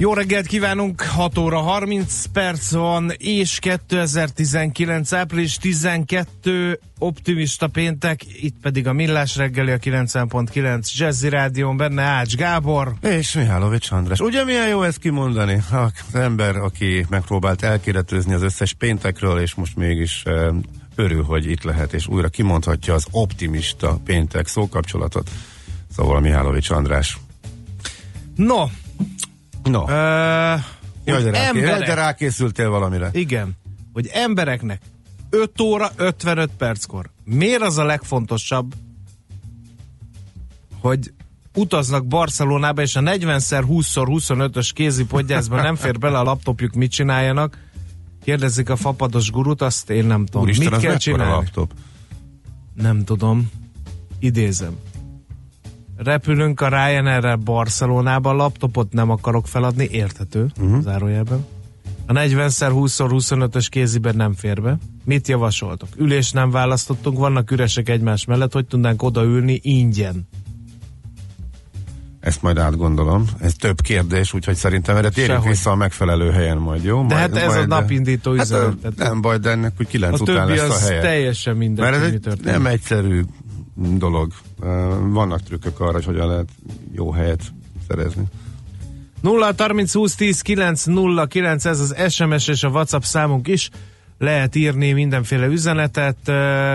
Jó reggelt kívánunk, 6 óra 30 perc van, és 2019. április 12 optimista péntek, itt pedig a Millás reggeli a 90.9 Jazzy Rádión, benne Ács Gábor. És Mihálovics András. Ugye milyen jó ezt kimondani? Az ember, aki megpróbált elkéretőzni az összes péntekről, és most mégis e, örül, hogy itt lehet, és újra kimondhatja az optimista péntek szókapcsolatot. Szóval Mihálovics András. No, No, uh, jaj, de, emberek, jaj, de rákészültél valamire. igen, hogy embereknek 5 óra 55 perckor miért az a legfontosabb, hogy utaznak Barcelonába, és a 40x20x25-ös kézi podgyászban nem fér bele a laptopjuk, mit csináljanak, kérdezik a fapados gurut, azt én nem tudom. Úristen, mit kell csinálni? laptop? Nem tudom. Idézem. Repülünk a Ryanair-rel Barcelonába, laptopot nem akarok feladni, érthető, uh-huh. zárójelben. A 40x20x25-ös kéziben nem fér be. Mit javasoltok? Ülés nem választottunk, vannak üresek egymás mellett, hogy tudnánk odaülni ingyen. Ezt majd átgondolom. Ez több kérdés, úgyhogy szerintem erre térjünk Sehogy. vissza a megfelelő helyen majd, jó? De majd, hát ez a napindító hát, üzenet. ö, Nem baj, de ennek úgy A kilenc után többi lesz a helye. teljesen mindegy, Mert ez mi történik. nem egyszerű dolog. Vannak trükkök arra, hogy hogyan lehet jó helyet szerezni. 0 30 20 10 9 0 9 ez az SMS és a WhatsApp számunk is. Lehet írni mindenféle üzenetet.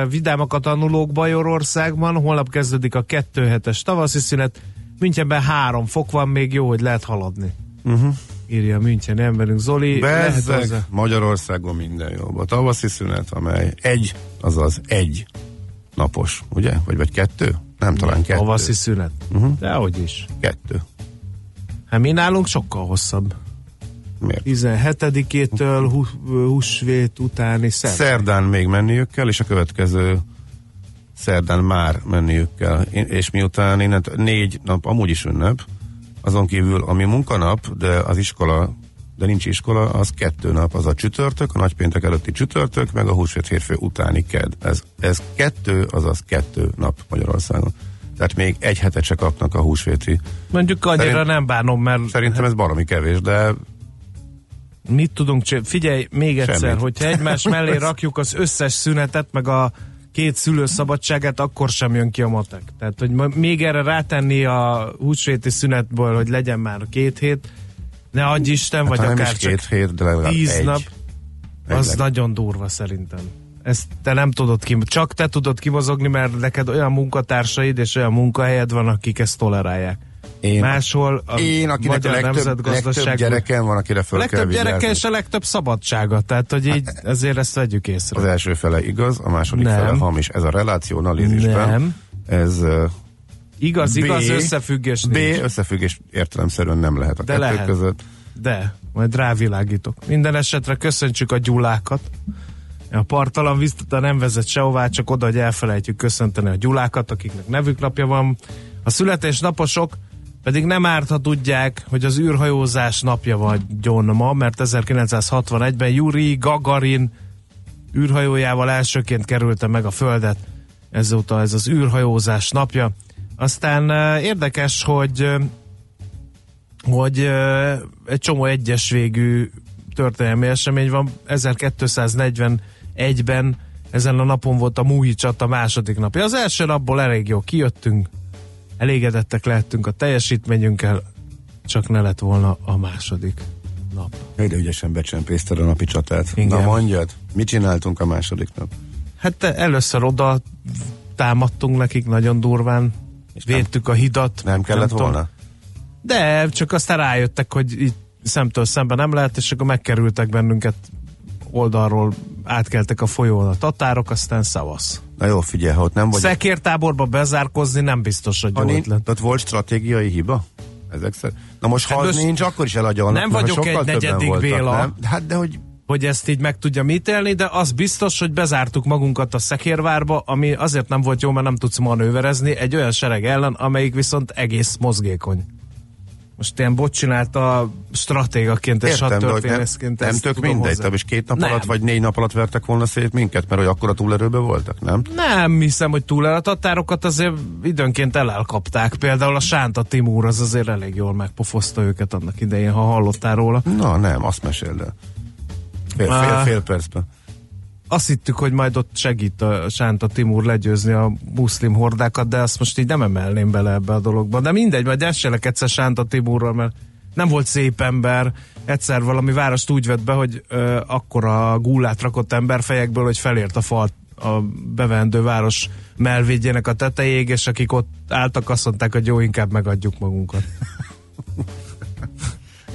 Vidámak a tanulók Bajorországban. Holnap kezdődik a 2 hetes tavaszi szünet. Münchenben 3 fok van, még jó, hogy lehet haladni. Uh-huh. Írja a München emberünk Zoli. Bezzeg, Magyarországon minden jobb. A tavaszi szünet, amely egy, azaz egy napos, ugye? Vagy vagy kettő? Nem, talán kettő. Tavaszi szünet. Uh-huh. Dehogy is. Kettő. Hát mi nálunk sokkal hosszabb. Miért? 17-től hu- húsvét utáni szert. Szerdán még menniük kell, és a következő szerdán már menniük kell. És miután innen négy nap amúgy is ünnep, azon kívül, ami munkanap, de az iskola, de nincs iskola, az kettő nap, az a csütörtök, a nagypéntek előtti csütörtök, meg a húsvét hétfő utáni ked. Ez, ez kettő, azaz kettő nap Magyarországon. Tehát még egy hetet se kapnak a húsvéti. Mondjuk annyira Szerint- nem bánom, mert Szerintem ez baromi kevés, de Mit tudunk csinálni? Figyelj, még egyszer, Semmit. hogyha egymás mellé rakjuk az összes szünetet, meg a két szülő szabadságát, akkor sem jön ki a matek. Tehát, hogy még erre rátenni a húsvéti szünetből, hogy legyen már két hét, ne adj Isten, vagy hát, nem akár is két hét, de legalább tíz egy. nap, Egy az leg- nagyon durva szerintem. Ezt te nem tudod ki, csak te tudod kimozogni, mert neked olyan munkatársaid és olyan munkahelyed van, akik ezt tolerálják. Én, Máshol a én akinek a magyar legtöbb, legtöbb nemzetgazdaságban- gyerekem van, akire a föl kell legtöbb gyereke és a legtöbb szabadsága, tehát hogy így ezért ezt vegyük észre. Az első fele igaz, a második Nem. fele hamis. Ez a relacionalizmusban. Nem. Ez Igaz, B, igaz, összefüggés B nincs. összefüggés értelemszerűen nem lehet a De kettő lehet. között. De, majd rávilágítok. Minden esetre köszöntsük a gyulákat. A partalan visszata nem vezet sehová, csak oda, hogy elfelejtjük köszönteni a gyulákat, akiknek nevüknapja van. A születésnaposok pedig nem árt, ha tudják, hogy az űrhajózás napja vagyon ma, mert 1961-ben Yuri Gagarin űrhajójával elsőként kerülte meg a Földet. Ezóta ez az űrhajózás napja. Aztán eh, érdekes, hogy eh, hogy egy csomó egyes végű történelmi esemény van. 1241-ben ezen a napon volt a Múhi csata második napja. Az első napból elég jó kijöttünk, elégedettek lehettünk a teljesítményünkkel, csak ne lett volna a második nap. De ügyesen becsempészted a napi csatát. Igen. Na mondjad, mit csináltunk a második nap? Hát először oda támadtunk nekik nagyon durván, És nem- védtük a hidat. Nem kellett tudom. volna? De csak aztán rájöttek, hogy így szemtől szemben nem lehet, és akkor megkerültek bennünket oldalról, átkeltek a folyón a tatárok, aztán szavasz. Na jó, figyelj, ha ott nem vagy... Szekértáborba bezárkozni nem biztos, hogy ha jó ötlet. ott volt stratégiai hiba? Ezek szerint. Na most, ha Hát az most nincs, akkor is eladja nem vagyok egy negyedik Béla. Nem? Hát de hogy hogy ezt így meg tudja ítélni, de az biztos, hogy bezártuk magunkat a Szekérvárba, ami azért nem volt jó, mert nem tudsz manőverezni egy olyan sereg ellen, amelyik viszont egész mozgékony. Most ilyen bot csinálta stratégaként és nem, hadtörténészként. nem ezt tök mindegy, tehát és két nap Nem. alatt vagy négy nap alatt vertek volna szét minket, mert hogy akkor a túlerőben voltak, nem? Nem hiszem, hogy túl el a tatárokat azért időnként elelkapták. Például a Sánta Timúr az azért elég jól megpofozta őket annak idején, ha hallottál róla. Na nem, azt meséld el. Fél, fél, Á. fél percben. Azt hittük, hogy majd ott segít a Sánta Timur legyőzni a muszlim hordákat, de azt most így nem emelném bele ebbe a dologba. De mindegy, majd esélek egyszer Sánta Timurról, mert nem volt szép ember. Egyszer valami várost úgy vett be, hogy ö, akkora gúlát rakott emberfejekből, hogy felért a fal a bevendő város melvédjének a tetejéig, és akik ott álltak, azt mondták, hogy jó, inkább megadjuk magunkat.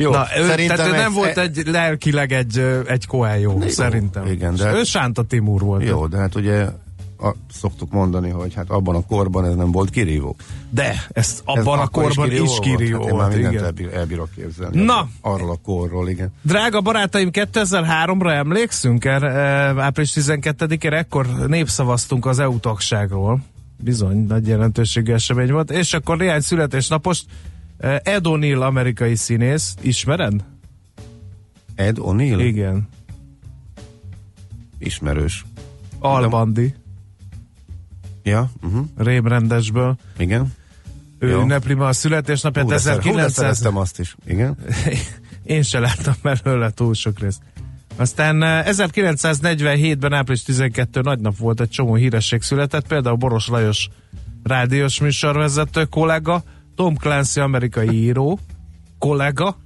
Jó, Na, ő, szerintem tehát ő nem ez- volt e- egy lelkileg egy, egy Coelho, Jó, szerintem. igen, de- Ő Sánta Timur volt. Jó, de hát ugye a, szoktuk mondani, hogy hát abban a korban ez nem volt kirívó. De, ezt Ez abban a akkor korban is kirívó Hát én már volt, mindent igen. elbír, elbírok képzelni. Na. Arról a korról, igen. Drága barátaim, 2003-ra emlékszünk? Er, eh, április 12-ére ekkor népszavaztunk az EU tagságról. Bizony, nagy jelentőségű esemény volt. És akkor néhány születésnapost Ed O'Neill, amerikai színész, ismered? Ed O'Neill? Igen. Ismerős. Al Bundy, Ja, uh-huh. rémrendesből. igen. Ő Jó. ünnepli ma a születésnapját. Hú, de, szer, hú, de 1900... szereztem azt is. Igen. Én se láttam belőle túl sok részt. Aztán eh, 1947-ben április 12 nagy nap volt, egy csomó híresség született, például Boros Lajos rádiós műsorvezető kollega, Tom Clancy amerikai író kollega,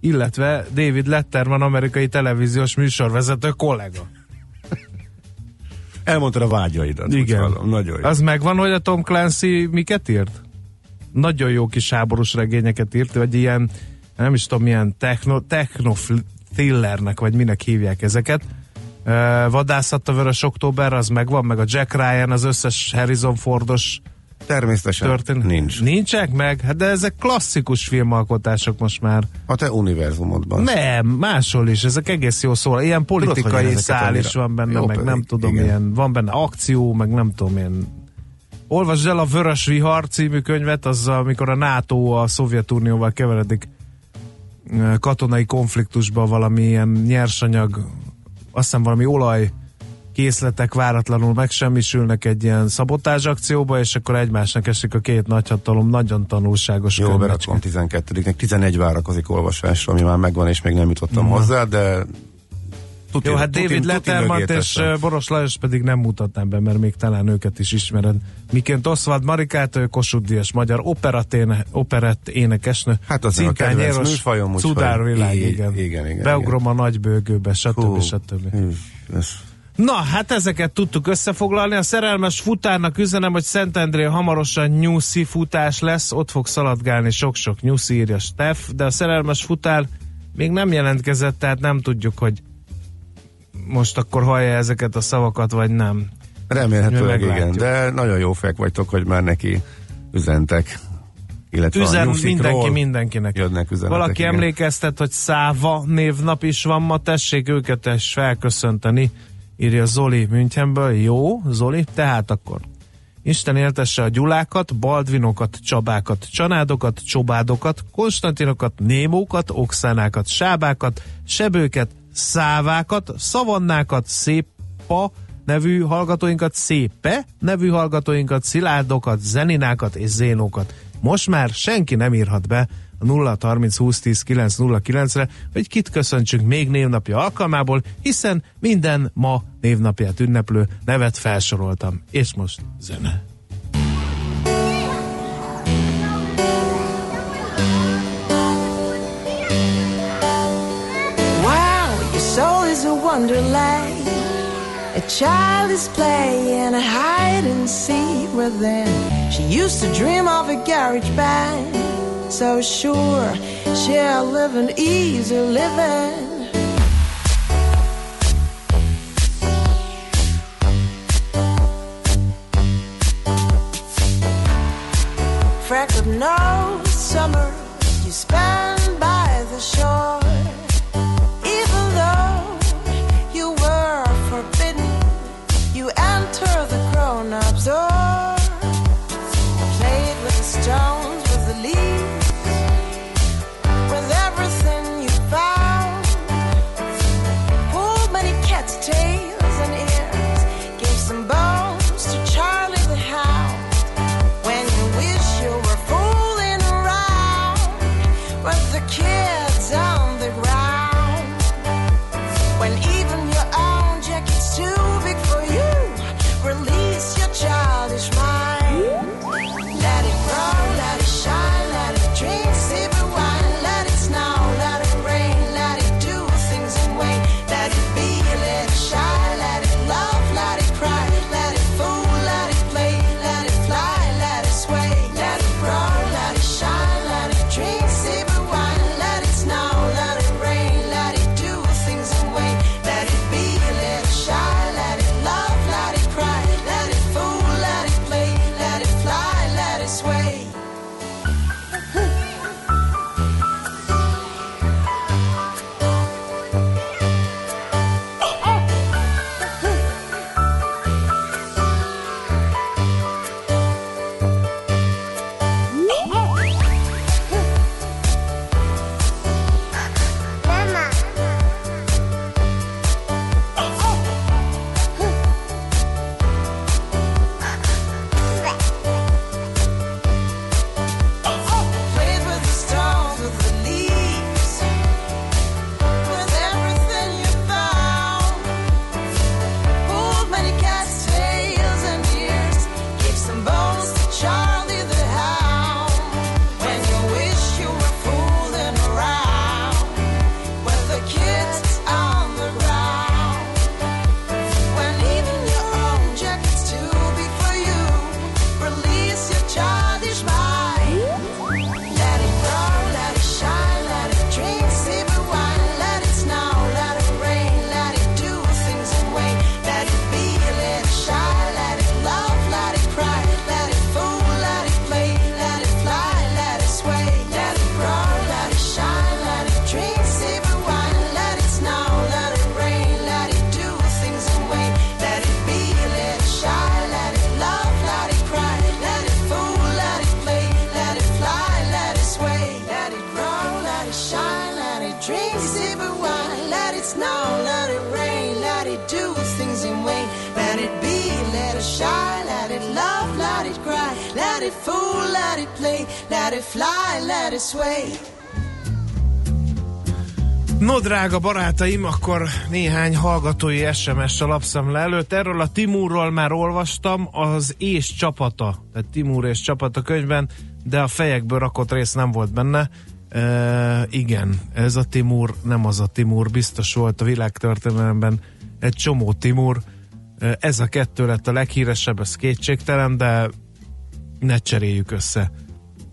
illetve David Letterman amerikai televíziós műsorvezető kollega. Elmondtad a vágyaidat. Igen. Hallom. Nagyon jó. Az megvan, hogy a Tom Clancy miket írt? Nagyon jó kis háborús regényeket írt, vagy ilyen, nem is tudom, milyen techno, techno thrillernek, vagy minek hívják ezeket. Uh, Vadászat a Vörös Október, az megvan, meg a Jack Ryan, az összes Harrison Fordos Természetesen történet. nincs. Nincsek meg? Hát de ezek klasszikus filmalkotások most már. A te univerzumodban. Nem, máshol is, ezek egész jó szól. Ilyen politikai ezeket szál annyira- is van benne, Jó, meg pedig, nem tudom, igen. ilyen, van benne akció, meg nem tudom, ilyen Olvasd el a Vörös Vihar című könyvet, az amikor a NATO a Szovjetunióval keveredik ö, katonai konfliktusba valamilyen nyersanyag, azt hiszem valami olaj készletek váratlanul megsemmisülnek egy ilyen szabotázs akcióba, és akkor egymásnak esik a két nagyhatalom, nagyon tanulságos Jó, berakom 12-nek, 11 várakozik olvasásra, ami már megvan, és még nem jutottam hozzá, de tuti, Jó, hát tuti- David tuti Letterman mögé és teszem. ö, Boros Lajos pedig nem mutatnám be, mert még talán őket is ismered. Miként Oswald Marikát, ő Kossuth Díjas magyar operett, éne, operett énekesnő. Hát az a kedvenc műfajom, Cudárvilág, í- igen. igen, igen, Beugrom a nagy bőgőbe, stb. Hú, stb. hű, ez Na, hát ezeket tudtuk összefoglalni. A szerelmes futárnak üzenem, hogy Szentendrén hamarosan nyuszi futás lesz, ott fog szaladgálni sok-sok nyuszi, írja Steff, de a szerelmes futár még nem jelentkezett, tehát nem tudjuk, hogy most akkor hallja ezeket a szavakat, vagy nem. Remélhetőleg igen, de nagyon jó fek vagytok, hogy már neki üzentek. Illetve Üzen mindenki mindenkinek. Jönnek üzenetek. Valaki igen. emlékeztet, hogy Száva névnap is van ma, tessék őket is felköszönteni, írja Zoli Münchenből. Jó, Zoli, tehát akkor Isten éltesse a Gyulákat, Baldvinokat, Csabákat, Csanádokat, Csobádokat, Konstantinokat, Némókat, Oxánákat, Sábákat, Sebőket, Szávákat, Szavannákat, Szépa nevű hallgatóinkat, Szépe nevű hallgatóinkat, Szilárdokat, Zeninákat és Zénókat. Most már senki nem írhat be 0 30 20 10 9 0 9-re, hogy kit köszöntsünk még névnapja alkalmából, hiszen minden ma névnapját ünneplő nevet felsoroltam. És most zene. A wonderland. A child is playing hide and seek within. She used to dream of a garage band. So sure, she'll live an easy living. No, drága barátaim, akkor néhány hallgatói SMS-sel lapszem le előtt. Erről a Timurról már olvastam, az és csapata, tehát Timur és csapata könyvben, de a fejekből rakott rész nem volt benne. E, igen, ez a Timur nem az a Timur, biztos volt a világtörténelemben egy csomó Timur. E, ez a kettő lett a leghíresebb, ez kétségtelen, de ne cseréljük össze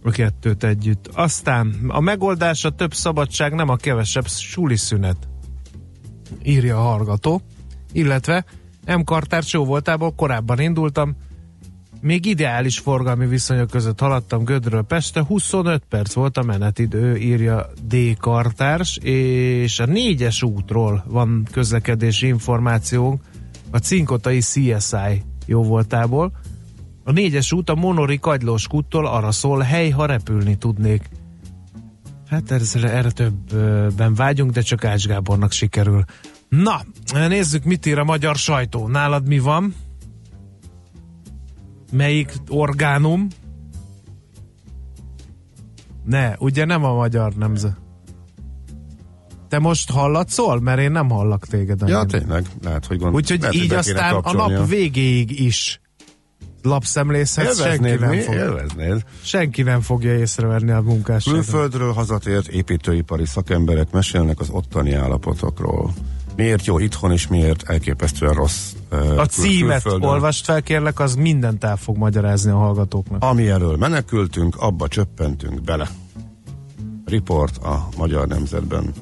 a kettőt együtt. Aztán a megoldás a több szabadság, nem a kevesebb suli szünet. Írja a hallgató. Illetve M. Kartár jó voltából korábban indultam, még ideális forgalmi viszonyok között haladtam Gödről Pestre, 25 perc volt a menetidő, írja D. Kartárs, és a négyes útról van közlekedési információnk a cinkotai CSI jó voltából. A négyes út a Monori Kagylós kúttól arra szól, hely, ha repülni tudnék. Hát erre, erre többben vágyunk, de csak Ács Gábornak sikerül. Na, nézzük, mit ír a magyar sajtó. Nálad mi van? Melyik orgánum? Ne, ugye nem a magyar nemzet. Te most hallatszol? Mert én nem hallak téged. Ja, tényleg, lehet, hogy gond. Úgyhogy lehet, így aztán a nap végéig is lapszemlészhetsz, senki nem, fog, Élveznéd. senki nem fogja észrevenni a munkásságot. Külföldről hazatért építőipari szakemberek mesélnek az ottani állapotokról. Miért jó itthon, és miért elképesztően rossz uh, A címet külföldön. olvast fel, kérlek, az mindent el fog magyarázni a hallgatóknak. Ami elől menekültünk, abba csöppentünk bele. Report a Magyar Nemzetben.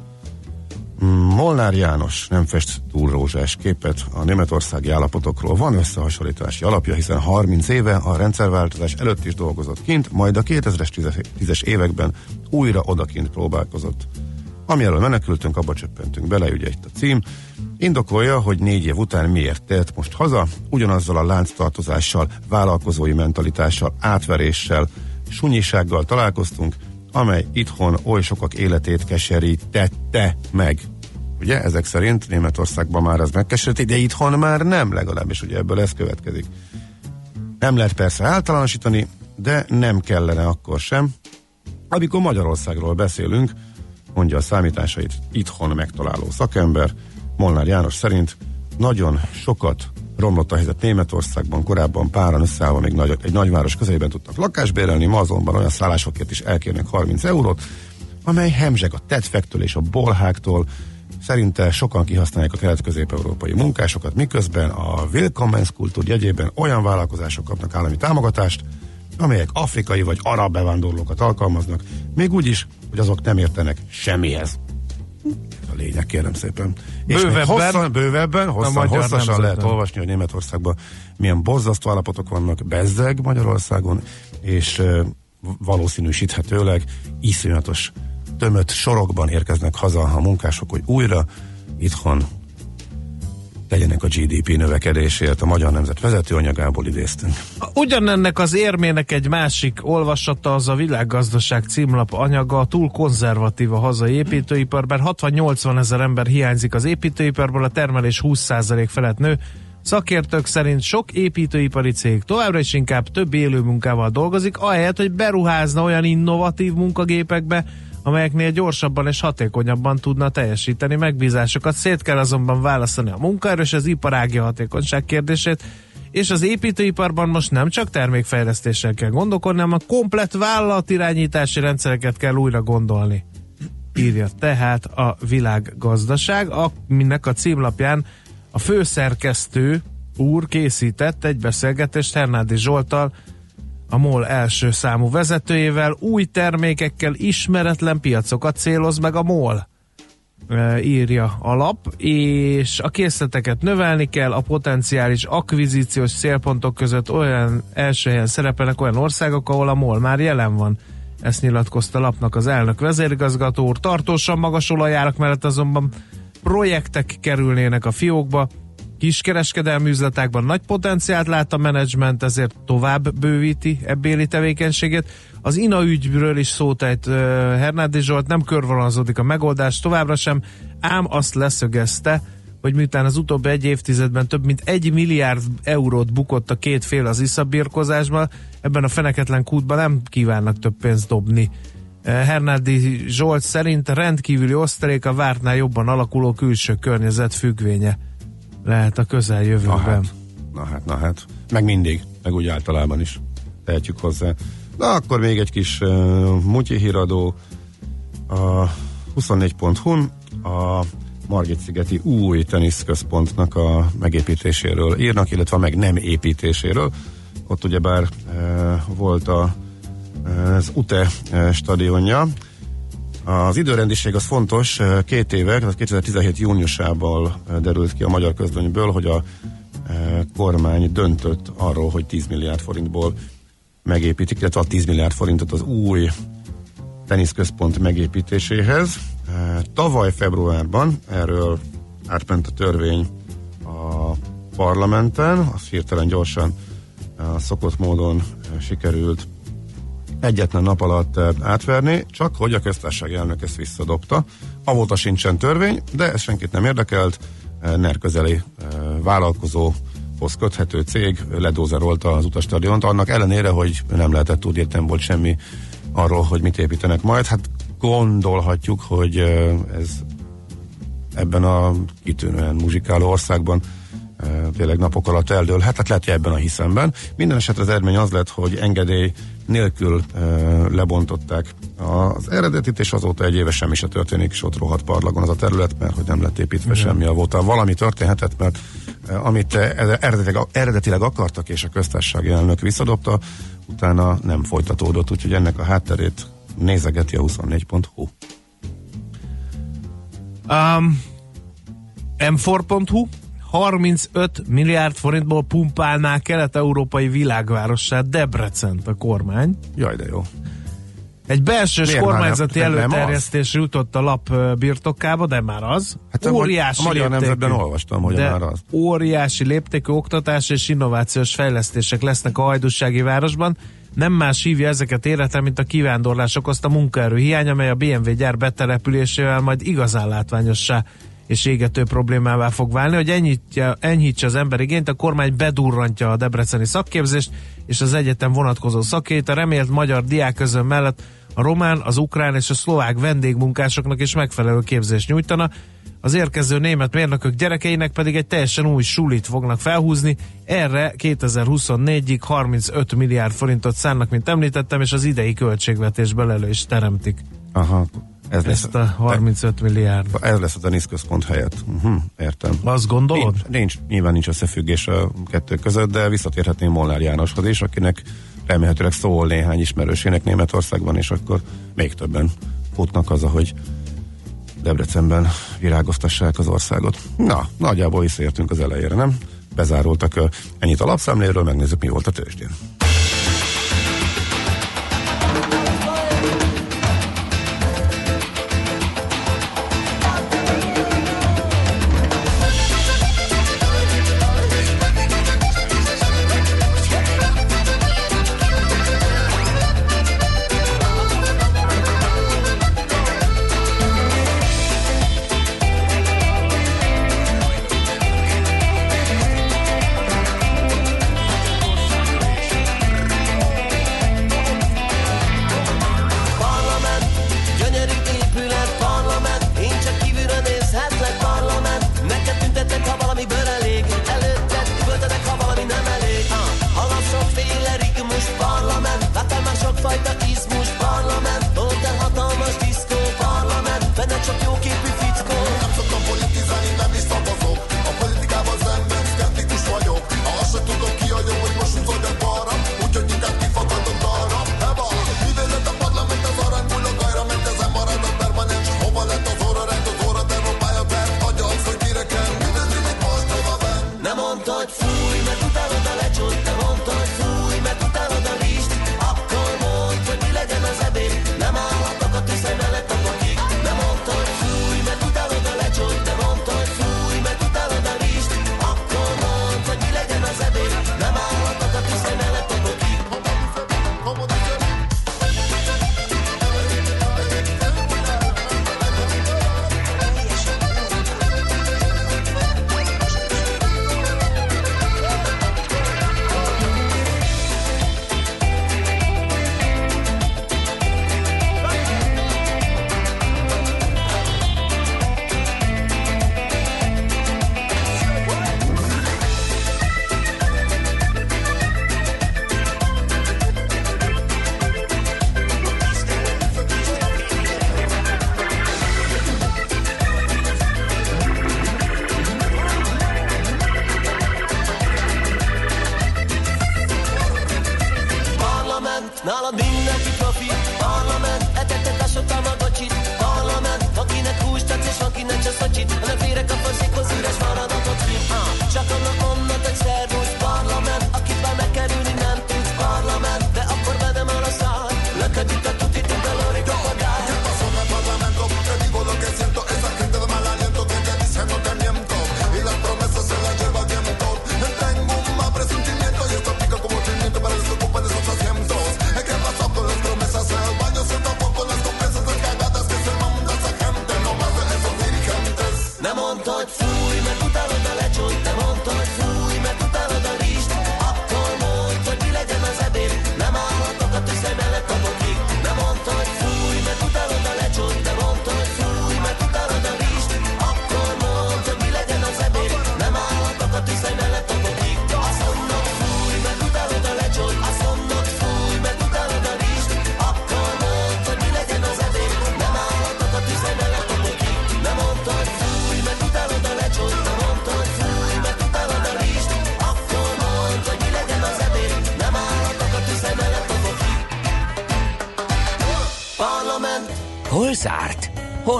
Molnár János nem fest túl rózsás képet a németországi állapotokról. Van összehasonlítási alapja, hiszen 30 éve a rendszerváltozás előtt is dolgozott kint, majd a 2000-es 10-es években újra odakint próbálkozott. Ami elől menekültünk, abba csöppentünk bele, ugye itt a cím. Indokolja, hogy négy év után miért tért most haza, ugyanazzal a lánctartozással, vállalkozói mentalitással, átveréssel, sunyisággal találkoztunk, amely itthon oly sokak életét keserítette meg. Ugye ezek szerint Németországban már az megkeseríti, de itthon már nem, legalábbis ugye ebből ez következik. Nem lehet persze általánosítani, de nem kellene akkor sem. Amikor Magyarországról beszélünk, mondja a számításait itthon megtaláló szakember, Molnár János szerint nagyon sokat romlott a helyzet Németországban, korábban páran összeállva még nagy, egy nagyváros közelében tudtak lakást bérelni, ma azonban olyan szállásokért is elkérnek 30 eurót, amely hemzseg a tetfektől és a bolháktól, Szerinte sokan kihasználják a kelet-közép-európai munkásokat, miközben a Willkommens kultúr jegyében olyan vállalkozások kapnak állami támogatást, amelyek afrikai vagy arab bevándorlókat alkalmaznak, még úgy is, hogy azok nem értenek semmihez. Lényeg, kérem szépen. És Bővebben- hosszan, bővebben, hosszan, hosszasan Nemzetben. lehet olvasni, hogy Németországban milyen borzasztó állapotok vannak, bezzeg Magyarországon, és valószínűsíthetőleg iszonyatos tömött sorokban érkeznek haza a munkások, hogy újra itthon tegyenek a GDP növekedésért. A Magyar Nemzet vezetőanyagából idéztünk. Ugyanennek az érmének egy másik olvasata az a világgazdaság címlap anyaga, túl konzervatív a hazai építőipar, bár 60-80 ezer ember hiányzik az építőiparból, a termelés 20% felett nő. Szakértők szerint sok építőipari cég továbbra is inkább több élő munkával dolgozik, ahelyett, hogy beruházna olyan innovatív munkagépekbe, amelyeknél gyorsabban és hatékonyabban tudna teljesíteni megbízásokat. Szét kell azonban választani a munkaerő és az iparági hatékonyság kérdését, és az építőiparban most nem csak termékfejlesztéssel kell gondolkodni, hanem a komplet vállalatirányítási rendszereket kell újra gondolni. Írja tehát a világgazdaság, aminek a címlapján a főszerkesztő úr készített egy beszélgetést Hernádi Zsoltal, a MOL első számú vezetőjével, új termékekkel ismeretlen piacokat céloz meg a MOL e, írja a lap, és a készleteket növelni kell, a potenciális akvizíciós célpontok között olyan első helyen szerepelnek olyan országok, ahol a MOL már jelen van. Ezt nyilatkozta lapnak az elnök vezérigazgató úr. Tartósan magas olajárak mellett azonban projektek kerülnének a fiókba, kiskereskedelmi üzletákban nagy potenciált lát a menedzsment, ezért tovább bővíti ebbéli tevékenységét. Az INA ügyről is szót ejt uh, Hernádi Zsolt, nem körvonalazódik a megoldás továbbra sem, ám azt leszögezte, hogy miután az utóbbi egy évtizedben több mint egy milliárd eurót bukott a két fél az iszabírkozásban, ebben a feneketlen kútban nem kívánnak több pénzt dobni. Hernádi Zsolt szerint rendkívüli osztalék a vártnál jobban alakuló külső környezet függvénye lehet a Na közeljövőben. hát, na hát, na hát. Meg mindig, meg úgy általában is tehetjük hozzá. Na akkor még egy kis uh, mutyi híradó a 24.hu-n a Margit-szigeti új teniszközpontnak a megépítéséről írnak, illetve a meg nem építéséről. Ott ugyebár uh, volt a, az UTE stadionja, az időrendiség az fontos, két éve, tehát 2017 júniusában derült ki a magyar közlönyből, hogy a kormány döntött arról, hogy 10 milliárd forintból megépítik, illetve a 10 milliárd forintot az új teniszközpont megépítéséhez. Tavaly februárban erről átment a törvény a parlamenten, az hirtelen gyorsan szokott módon sikerült egyetlen nap alatt eh, átverni, csak hogy a köztársaság elnök ezt visszadobta. Avóta sincsen törvény, de ez senkit nem érdekelt. Eh, NER közeli eh, vállalkozóhoz köthető cég ledózerolta az utastadiont, annak ellenére, hogy nem lehetett tudni, nem volt semmi arról, hogy mit építenek majd. Hát gondolhatjuk, hogy ez ebben a kitűnően muzsikáló országban tényleg napok alatt eldőlhet, hát lehet, hogy ebben a hiszemben. Minden esetre az eredmény az lett, hogy engedély nélkül ö, lebontották az eredetit, és azóta egy éve semmi se történik, és ott rohadt parlagon az a terület, mert hogy nem lett építve Igen. semmi a volta. Valami történhetett, mert ö, amit eredetileg, eredetileg akartak, és a köztársasági elnök visszadobta, utána nem folytatódott, úgyhogy ennek a hátterét nézegeti a 24.hu. Um, M4.hu 35 milliárd forintból pumpálná kelet-európai világvárossá Debrecent a kormány. Jaj, de jó. Egy belsős Miért kormányzati nem- nem előterjesztés jutott a lap birtokába, de már az. Hát óriási a Magyar léptékű. Nemzetben olvastam, hogy de már az. óriási léptékű oktatás és innovációs fejlesztések lesznek a hajdúsági városban. Nem más hívja ezeket életre, mint a kivándorlás okozta munkaerő hiány, amely a BMW gyár betelepülésével majd igazán látványossá és égető problémává fog válni, hogy enyhítse, enyhítse az ember igényt, a kormány bedurrantja a debreceni szakképzést és az egyetem vonatkozó szakét. A remélt magyar diáközön mellett a román, az ukrán és a szlovák vendégmunkásoknak is megfelelő képzést nyújtana. Az érkező német mérnökök gyerekeinek pedig egy teljesen új sulit fognak felhúzni. Erre 2024-ig 35 milliárd forintot szánnak, mint említettem, és az idei költségvetésből elő is teremtik Aha, ez lesz, ezt a 35 milliárd. ez lesz a teniszközpont helyett. Uh-huh, értem. Azt gondolod? Nincs, nincs, nyilván nincs összefüggés a kettő között, de visszatérhetnénk Molnár Jánoshoz is, akinek remélhetőleg szól néhány ismerősének Németországban, és akkor még többen futnak az, hogy Debrecenben virágoztassák az országot. Na, nagyjából visszaértünk az elejére, nem? Bezárultak ennyit a lapszemléről, megnézzük, mi volt a tőzsdén.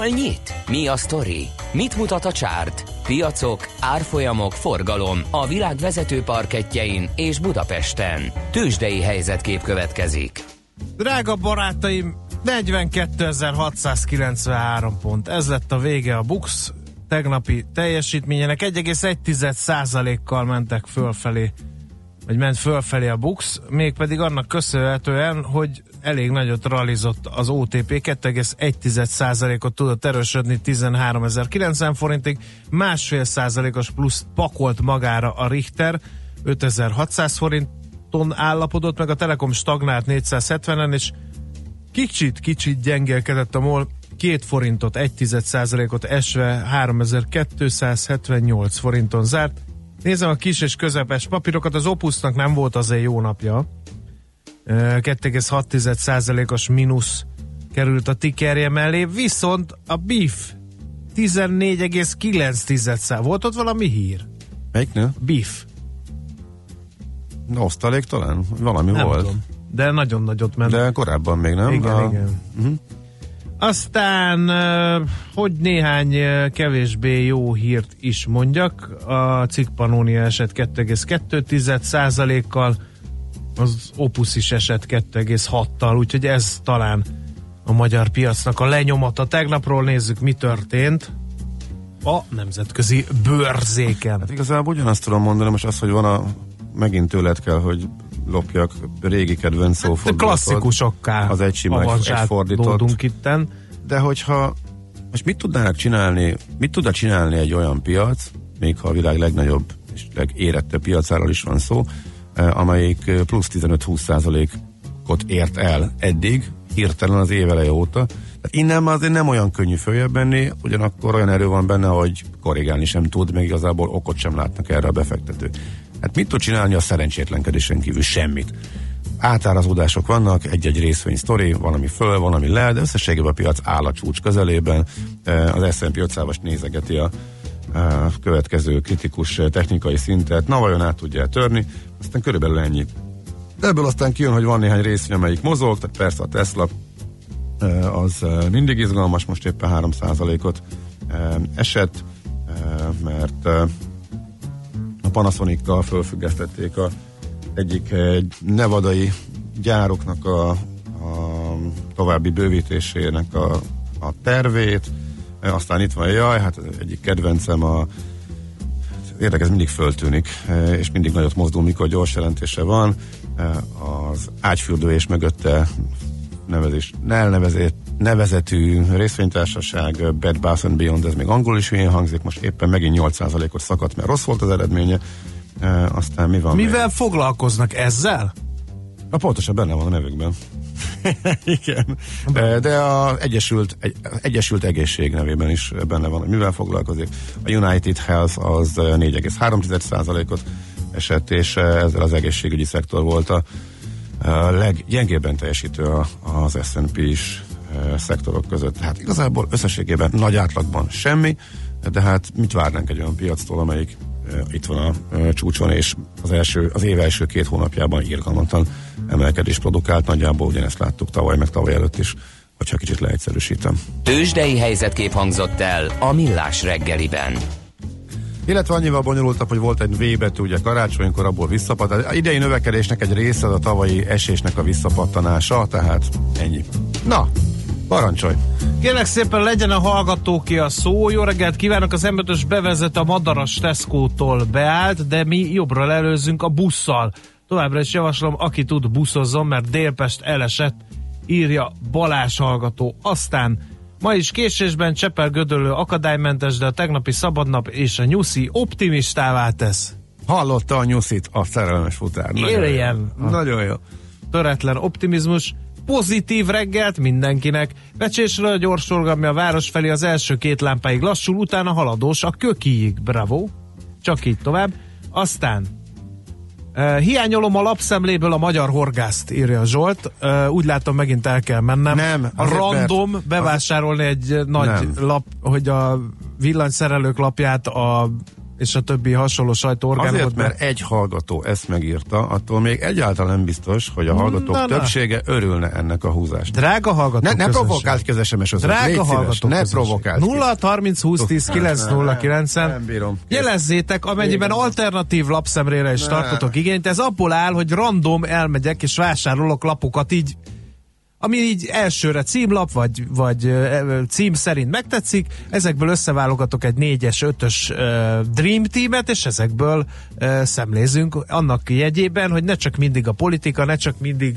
Nyit? Mi a sztori? Mit mutat a csárt? Piacok, árfolyamok, forgalom a világ vezető parketjein és Budapesten. Tősdei helyzetkép következik. Drága barátaim, 42.693 pont. Ez lett a vége a Bux tegnapi teljesítményének. 1,1%-kal mentek fölfelé, vagy ment fölfelé a Bux, mégpedig annak köszönhetően, hogy elég nagyot ralizott az OTP, 2,1%-ot tudott erősödni 13.090 forintig, másfél százalékos plusz pakolt magára a Richter, 5600 forinton állapodott, meg a Telekom stagnált 470-en, és kicsit, kicsit gyengélkedett a MOL, két forintot, egy tized százalékot esve 3278 forinton zárt. Nézem a kis és közepes papírokat, az Opusnak nem volt azért jó napja. Ö, 2,6 százalékos mínusz került a tikerje mellé, viszont a BIF 14,9 százalék. Volt ott valami hír? Melyik nő? BIF. Osztalék talán? Valami Nem volt. tudom. De nagyon nagyot ment. De korábban még nem? Igen, a... igen. Aztán, ö, hogy néhány kevésbé jó hírt is mondjak, a cikk Pannonia esett 2,2 kal az Opus is esett 2,6-tal, úgyhogy ez talán a magyar piacnak a lenyomata. Tegnapról nézzük, mi történt a nemzetközi bőrzéken. Hát igazából ugyanazt tudom mondani, most az, hogy van a megint tőled kell, hogy lopjak régi kedvenc De szófordulatot. klasszikusokká Az egy sima, egy, fordított. itten. De hogyha most mit tudnának csinálni, mit tudna csinálni egy olyan piac, még ha a világ legnagyobb és legérettebb piacáról is van szó, amelyik eh, plusz 15-20 százalékot ért el eddig, hirtelen az éveleje óta. Tehát innen már azért nem olyan könnyű följebb menni, ugyanakkor olyan erő van benne, hogy korrigálni sem tud, még igazából okot sem látnak erre a befektetők. Hát mit tud csinálni a szerencsétlenkedésen kívül? Semmit átárazódások vannak, egy-egy részvény sztori, van, ami föl, van, ami le, de összességében a piac áll a csúcs közelében. Eh, Az S&P 500 most nézegeti a eh, következő kritikus eh, technikai szintet, na vajon át tudja törni, aztán körülbelül ennyi. De ebből aztán kijön, hogy van néhány részvény, amelyik mozog, tehát persze a Tesla eh, az eh, mindig izgalmas, most éppen 3%-ot eh, esett, mert a Panasonic-kal fölfüggesztették a egyik nevadai gyároknak a, a további bővítésének a, a tervét. Aztán itt van, jaj, hát egyik kedvencem a érdekes, mindig föltűnik, eh, és mindig nagyot mozdul, mikor gyors jelentése van. Eh, Az ágyfürdő és mögötte nevezés, elnevezett, nevezetű részvénytársaság, Bed Bath and Beyond, ez még angol is hülyén hangzik, most éppen megint 8%-ot szakadt, mert rossz volt az eredménye. Eh, Aztán mi van még? Mivel foglalkoznak ezzel? A pontosan benne van a nevükben. Igen. De, a Egyesült, egy, Egyesült Egészség nevében is benne van, hogy mivel foglalkozik. A United Health az 4,3%-ot esett, és ezzel az egészségügyi szektor volt a, leggyengébben teljesítő a- az S&P is szektorok között. Hát igazából összességében nagy átlagban semmi, de hát mit várnánk egy olyan piactól, amelyik itt van a csúcson, és az, első, az év első két hónapjában irgalmatlan emelkedés produkált. Nagyjából ugyanezt láttuk tavaly, meg tavaly előtt is, hogyha kicsit leegyszerűsítem. Tősdei helyzetkép hangzott el a Millás reggeliben. Illetve annyival bonyolultabb, hogy volt egy V betű, ugye karácsonykor abból visszapattan. A idei növekedésnek egy része az a tavalyi esésnek a visszapattanása, tehát ennyi. Na, parancsolj! Kérlek szépen legyen a hallgatóké a szó. Jó reggelt kívánok! Az m bevezet a Madaras Tesco-tól beállt, de mi jobbra előzünk a busszal. Továbbra is javaslom, aki tud buszozzon, mert Délpest elesett, írja Balázs hallgató. Aztán ma is késésben Csepel Gödöllő akadálymentes, de a tegnapi szabadnap és a nyuszi optimistává tesz. Hallotta a nyuszit, a szerelmes futár. Éljen! Nagyon jó. töretlen optimizmus, pozitív reggelt mindenkinek. Becsésről a gyors forgalmi a város felé az első két lámpáig lassul, utána haladós a kökiig. Bravo! Csak így tovább. Aztán hiányolom a lapszemléből a magyar horgászt, írja Zsolt. Úgy látom, megint el kell mennem. Nem, azért, Random mert- bevásárolni egy nagy Nem. lap, hogy a villanyszerelők lapját a és a többi hasonló sajtóorgánumot. Azért, mert egy hallgató ezt megírta, attól még egyáltalán nem biztos, hogy a hallgatók Na, na. többsége örülne ennek a húzásnak. Drága hallgatók Ne, ne provokált ki az SMS. Drága Légy szíves, hallgatók ne közönség. provokált ki. 0 30 20 10 9 0 9 Nem bírom. Jelezzétek, amennyiben Igen. alternatív lapszemlére is Ne. tartotok igényt. Ez abból áll, hogy random elmegyek és vásárolok lapokat így ami így elsőre címlap, vagy, vagy ö, cím szerint megtetszik, ezekből összeválogatok egy négyes, ötös Dream Teamet, és ezekből szemlézünk annak jegyében, hogy ne csak mindig a politika, ne csak mindig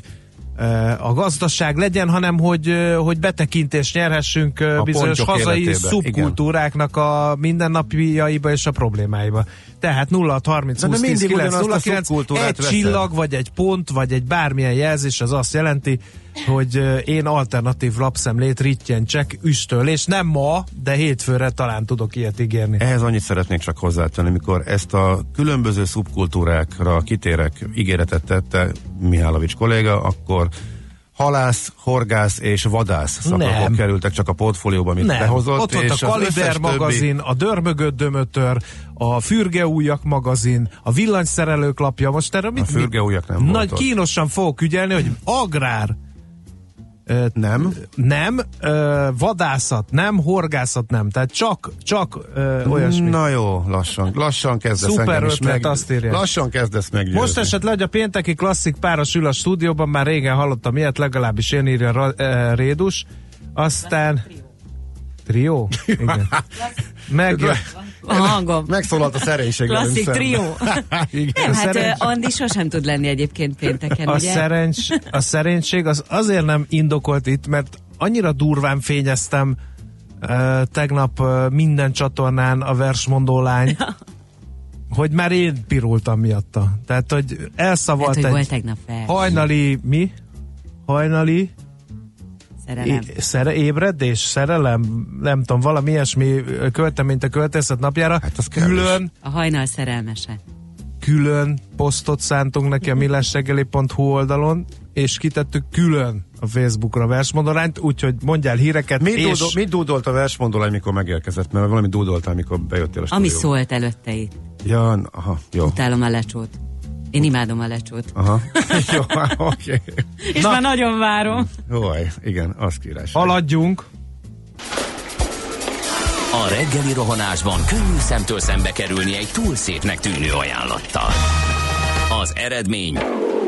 a gazdaság legyen, hanem hogy, hogy betekintést nyerhessünk A bizonyos hazai életébe, szubkultúráknak a mindennapjaiba és a problémáiba. Tehát 0 30 De 20 10 mindig 9 ugyanazt 0 a 9 szubkultúrát egy veszed. csillag, vagy egy pont, vagy egy bármilyen jelzés, az azt jelenti, hogy én alternatív lapszemlét rittyencsek üstől, és nem ma, de hétfőre talán tudok ilyet ígérni. Ehhez annyit szeretnék csak hozzátenni, mikor ezt a különböző szubkultúrákra kitérek ígéretet tette Mihálovics kolléga, akkor halász, horgász és vadász szakokok Nem. kerültek csak a portfólióba, amit Nem, behozott. ott volt és a Kaliber összes többi- magazin, a Dörmögött Dömötör, a Fürgeújak magazin, a Villanyszerelők lapja. Most erre mit, Fürgeújak nem Nagy volt kínosan fogok ügyelni, hogy agrár Nem. nem, ö, vadászat nem, horgászat nem. Tehát csak, csak ö, olyasmi. Na jó, lassan, lassan kezdesz Szuper engem is ötlet, azt írják. Lassan kezdesz meggyőzni. Most esett le, hogy a pénteki klasszik páros ül a stúdióban, már régen hallottam ilyet, legalábbis én írja Rédus. Aztán... Trió? Igen. Megjött. A hangom. Megszólalt a szerénység Klasszik trió. Igen. Nem, hát szerencs- Andi sosem tud lenni egyébként pénteken, a, ugye? szerencs, a szerencség az azért nem indokolt itt, mert annyira durván fényeztem uh, tegnap uh, minden csatornán a versmondó lány, hogy már én pirultam miatta. Tehát, hogy elszavalt Hát, hogy egy volt tegnap hajnali, mi? Hajnali Szerelem. Szere, ébredés, szerelem, nem tudom, valami ilyesmi költeményt a költészet napjára. Hát az külön, A hajnal szerelmese. külön posztot szántunk neki a millásregeli.hu oldalon, és kitettük külön a Facebookra a versmondorányt, úgyhogy mondjál híreket, Mi, és dúdol, mi dúdolt a versmondolány, mikor megérkezett? Mert valami dúdoltál, mikor bejöttél a Ami stúdióba. szólt előtte itt. Ja, aha, jó. Utálom a lecsót. Én imádom a lecsót. Aha. jó, oké. És már nagyon várom. Jó, igen, az királyság. haladjunk. A reggeli rohanásban könnyű szemtől szembe kerülni egy túl szépnek tűnő ajánlattal. Az eredmény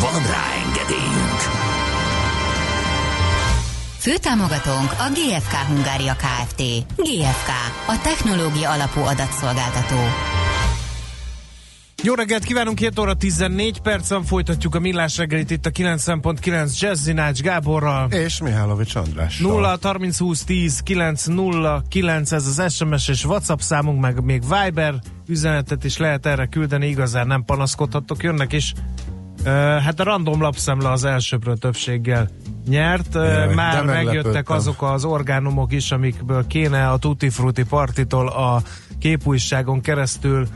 Van rá engedélyünk! Főtámogatónk a GFK Hungária Kft. GFK, a technológia alapú adatszolgáltató. Jó reggelt kívánunk, 7 óra 14 percen folytatjuk a millás reggelit itt a 90.9 Jazzy Nács Gáborral. És Mihálovics András. 0 30 20 10 9 0 9 ez az SMS és WhatsApp számunk, meg még Viber üzenetet is lehet erre küldeni, igazán nem panaszkodhattok, jönnek is. Hát a random lapszemle az elsőbről többséggel nyert. Jaj, már megjöttek azok az orgánumok is, amikből kéne a Tutti Frutti partitól a képújságon keresztül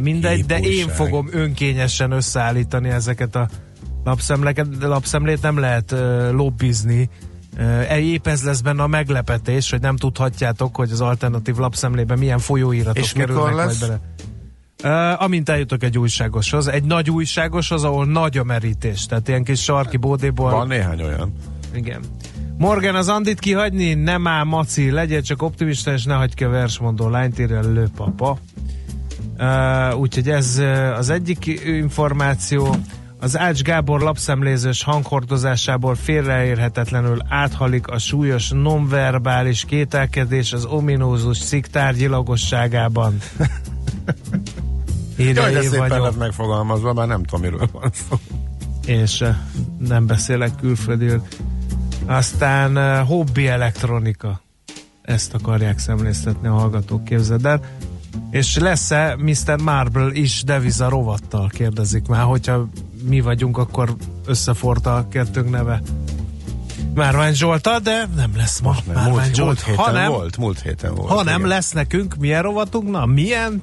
mindegy, de én Képújság. fogom önkényesen összeállítani ezeket a lapszemleket, lapszemlét nem lehet lobbizni. Uh, épp ez lesz benne a meglepetés, hogy nem tudhatjátok, hogy az alternatív lapszemlében milyen folyóiratok És kerülnek lesz? majd bele. Uh, amint eljutok egy újságoshoz, egy nagy újságoshoz, ahol nagy a merítés, tehát ilyen kis sarki bódéból. Van néhány olyan. Igen. Morgan, az Andit kihagyni? Nem áll, Maci, legyél csak optimista, és ne hagyd ki a versmondó lányt, írja lőpapa. Uh, úgyhogy ez az egyik információ. Az Ács Gábor lapszemlézős hanghordozásából félreérhetetlenül áthalik a súlyos nonverbális kételkedés az ominózus szik tárgyilagosságában. Jaj, de szépen lett megfogalmazva, már nem tudom, miről van szó. és eh, nem beszélek külföldül. Aztán eh, hobbi elektronika. Ezt akarják szemléztetni a hallgatók, képzeld el. És lesz-e Mr. Marble is deviza rovattal, kérdezik már, hogyha mi vagyunk, akkor összefort a kettőnk neve. Márvány Zsolta, de nem lesz ma Nem, Márvány múlt, Zsolt. múlt héten Ha nem, volt, múlt héten volt. ha nem igen. lesz nekünk, milyen rovatunk? Na, milyen?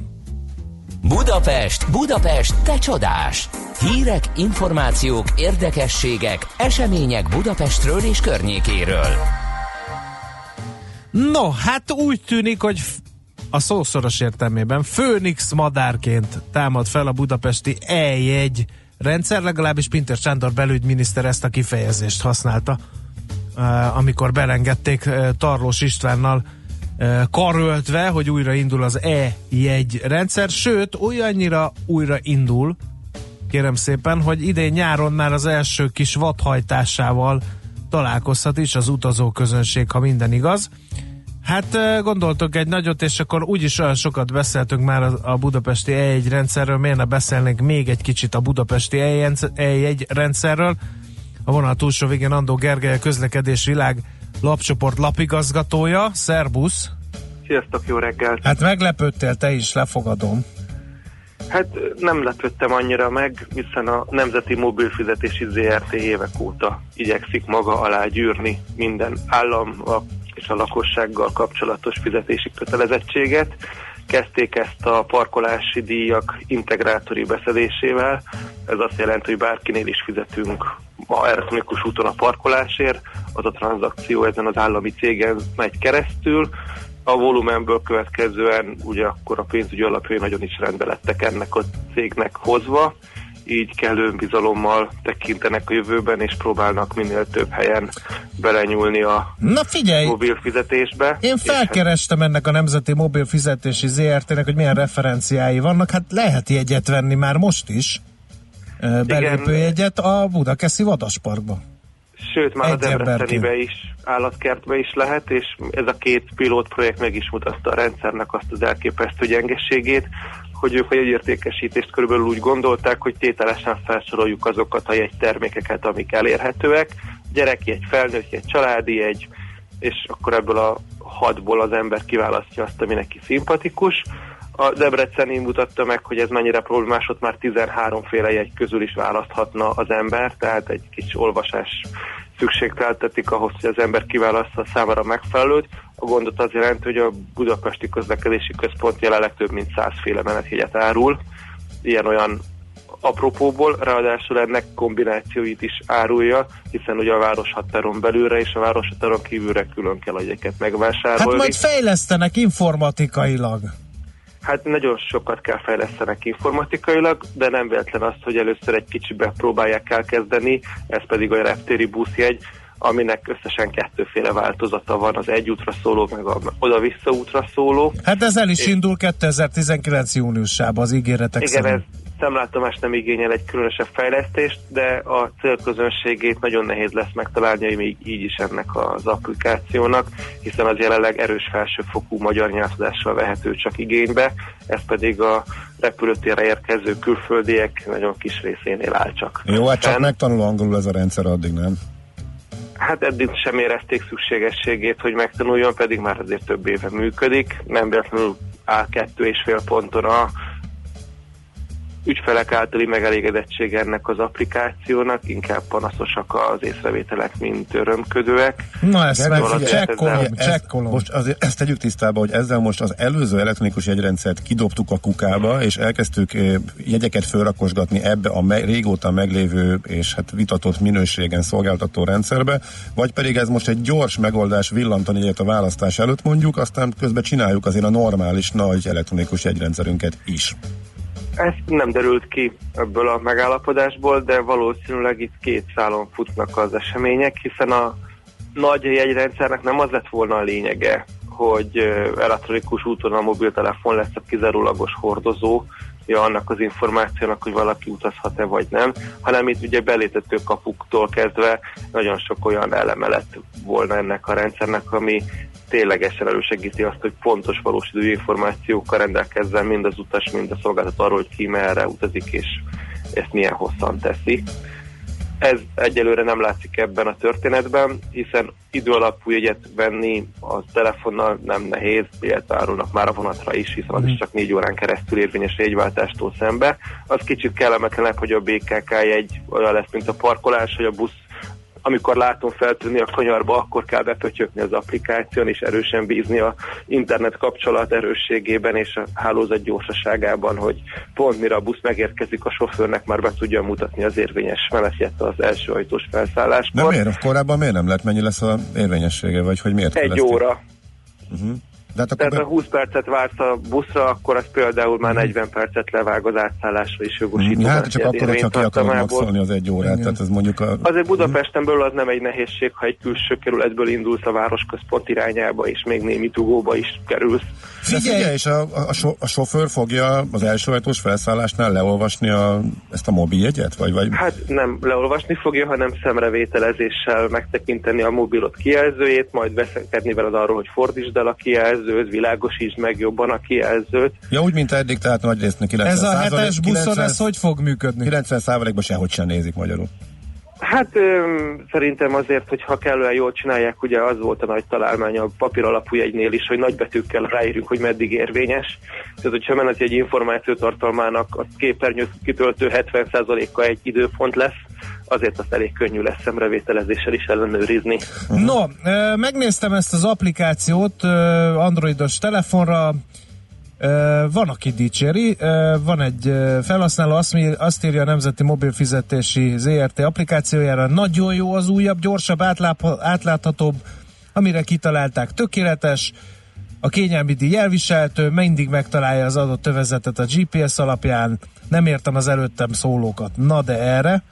Budapest, Budapest, te csodás! Hírek, információk, érdekességek, események Budapestről és környékéről. No, hát úgy tűnik, hogy a szószoros értelmében Főnix madárként támad fel a budapesti E1 rendszer, legalábbis Pinter Sándor belügyminiszter ezt a kifejezést használta, eh, amikor belengedték eh, Tarlós Istvánnal karöltve, hogy újra indul az E1 rendszer, sőt, olyannyira újra indul, kérem szépen, hogy idén nyáron már az első kis vadhajtásával találkozhat is az utazóközönség, ha minden igaz. Hát gondoltok egy nagyot, és akkor úgyis olyan sokat beszéltünk már a budapesti E1 rendszerről, miért ne beszélnénk még egy kicsit a budapesti E1 rendszerről. A vonal túlsó végén Andó Gergely, a közlekedés világ lapcsoport lapigazgatója. Szerbusz! Sziasztok, jó reggelt! Hát meglepődtél, te is, lefogadom. Hát nem lepődtem annyira meg, hiszen a Nemzeti Mobilfizetési ZRT évek óta igyekszik maga alá gyűrni minden állam és a lakossággal kapcsolatos fizetési kötelezettséget. Kezdték ezt a parkolási díjak integrátori beszedésével. Ez azt jelenti, hogy bárkinél is fizetünk ma elektronikus úton a parkolásért, az a tranzakció ezen az állami cégen megy keresztül, a volumenből következően ugye akkor a pénzügyi alapjai nagyon is rendbe lettek ennek a cégnek hozva, így kellő bizalommal tekintenek a jövőben, és próbálnak minél több helyen belenyúlni a Na figyelj! mobil fizetésbe. Én felkerestem ennek a Nemzeti Mobil Fizetési ZRT-nek, hogy milyen referenciái vannak. Hát lehet jegyet venni már most is. Belépőjegyet a Budakeszi Vadasparkba. Sőt, már Egy a. Debrecenibe is, állatkertbe is lehet, és ez a két pilót projekt meg is mutatta a rendszernek azt az elképesztő gyengeségét, hogy ők a jegyértékesítést körülbelül úgy gondolták, hogy tételesen felsoroljuk azokat a jegytermékeket, amik elérhetőek. Gyereki, egy felnőtt, egy családi, egy, és akkor ebből a hatból az ember kiválasztja azt, ami neki szimpatikus. A Debreceni mutatta meg, hogy ez mennyire problémás, ott már 13 féle jegy közül is választhatna az ember, tehát egy kis olvasás szükségteltetik ahhoz, hogy az ember kiválasztja számára megfelelőt. A gondot az jelenti, hogy a Budapesti Közlekedési Központ jelenleg több mint 100 féle menetjegyet árul, ilyen-olyan apropóból, ráadásul ennek kombinációit is árulja, hiszen ugye a városhatáron belülre és a városhatáron kívülre külön kell a jegyeket Hát megvásárolni. majd fejlesztenek informatikailag. Hát nagyon sokat kell fejlesztenek informatikailag, de nem véletlen azt, hogy először egy kicsibe próbálják elkezdeni, ez pedig a reptéri buszjegy, aminek összesen kettőféle változata van, az egy útra szóló, meg a oda-vissza útra szóló. Hát ez el is indul 2019 júniusában az ígéretek Igen, ez szerint. Szemlátomás nem igényel egy különösebb fejlesztést, de a célközönségét nagyon nehéz lesz megtalálni, még így is ennek az applikációnak, hiszen az jelenleg erős felsőfokú magyar nyelvtudással vehető csak igénybe, ez pedig a repülőtérre érkező külföldiek nagyon kis részénél áll csak. Jó, hát csak megtanul angolul ez a rendszer addig, nem? Hát eddig sem érezték szükségességét, hogy megtanuljon, pedig már azért több éve működik. Nem véletlenül áll kettő és fél ponton a ügyfelek általi megelégedettség ennek az applikációnak, inkább panaszosak az észrevételek, mint örömködőek. Na ezt meg csekkolom, csekkolom. most azért ezt tegyük tisztába, hogy ezzel most az előző elektronikus jegyrendszert kidobtuk a kukába, és elkezdtük eh, jegyeket felrakosgatni ebbe a me- régóta meglévő és hát vitatott minőségen szolgáltató rendszerbe, vagy pedig ez most egy gyors megoldás villantani egyet a választás előtt mondjuk, aztán közben csináljuk azért a normális nagy elektronikus jegyrendszerünket is. Ez nem derült ki ebből a megállapodásból, de valószínűleg itt két szálon futnak az események, hiszen a nagy jegyrendszernek nem az lett volna a lényege, hogy elektronikus úton a mobiltelefon lesz a kizárólagos hordozó, ja, annak az információnak, hogy valaki utazhat-e vagy nem, hanem itt ugye belétető kapuktól kezdve nagyon sok olyan eleme lett volna ennek a rendszernek, ami ténylegesen elősegíti azt, hogy pontos valós idő információkkal rendelkezzen mind az utas, mind a szolgáltató arról, hogy ki merre utazik, és ezt milyen hosszan teszi. Ez egyelőre nem látszik ebben a történetben, hiszen idő alapú jegyet venni a telefonnal nem nehéz, illetve árulnak már a vonatra is, hiszen az is csak négy órán keresztül érvényes jegyváltástól szembe. Az kicsit kellemetlenebb, hogy a BKK jegy olyan lesz, mint a parkolás, hogy a busz amikor látom feltűnni a kanyarba, akkor kell bepötyökni az applikáción, és erősen bízni a internet kapcsolat erősségében és a hálózat gyorsaságában, hogy pont mire a busz megérkezik, a sofőrnek már be tudja mutatni az érvényes menetjét az első ajtós De felszálláskor. miért? Korábban miért nem lett? Mennyi lesz a érvényessége? Vagy hogy miért? Egy óra. Uh-huh. De hát akkor Tehát ha 20 percet vársz a buszra, akkor az például már 40 percet levág az átszállásra is jogosító. Hát csak akkor, hogyha ki akarod maxolni az egy órát, tehát ez mondjuk a... Azért Budapesten belül az nem egy nehézség, ha egy külső kerületből indulsz a városközpont irányába, és még némi dugóba is kerülsz. Figyelj, figyelj és a, a, so, a sofőr fogja az első ajtós felszállásnál leolvasni a, ezt a mobiljegyet? Vagy, vagy... Hát nem leolvasni fogja, hanem szemrevételezéssel megtekinteni a mobilot kijelzőjét, majd veszekedni veled arról, hogy fordítsd el a kijelzőt, világosítsd meg jobban a kijelzőt. Ja, úgy, mint eddig, tehát nagy résznek 90 Ez a hetes buszon, 90 ez hogy fog működni? 90 százalékban sehogy sem nézik magyarul. Hát öm, szerintem azért, hogy ha kellően jól csinálják, ugye az volt a nagy találmány a papír alapú jegynél is, hogy nagybetűkkel ráírjuk, hogy meddig érvényes. Tehát, hogyha menet egy információtartalmának a képernyő kitöltő 70%-a egy időpont lesz, azért azt elég könnyű lesz szemrevételezéssel is ellenőrizni. No, megnéztem ezt az applikációt androidos telefonra, Van, aki dicséri, van egy felhasználó, azt, írja a Nemzeti Mobilfizetési ZRT. applikációjára, nagyon jó az újabb, gyorsabb, átláthatóbb, amire kitalálták, tökéletes, a kényelmi díj elviselhető, mindig megtalálja az adott övezetet a GPS alapján, nem értem az előttem szólókat, na de erre,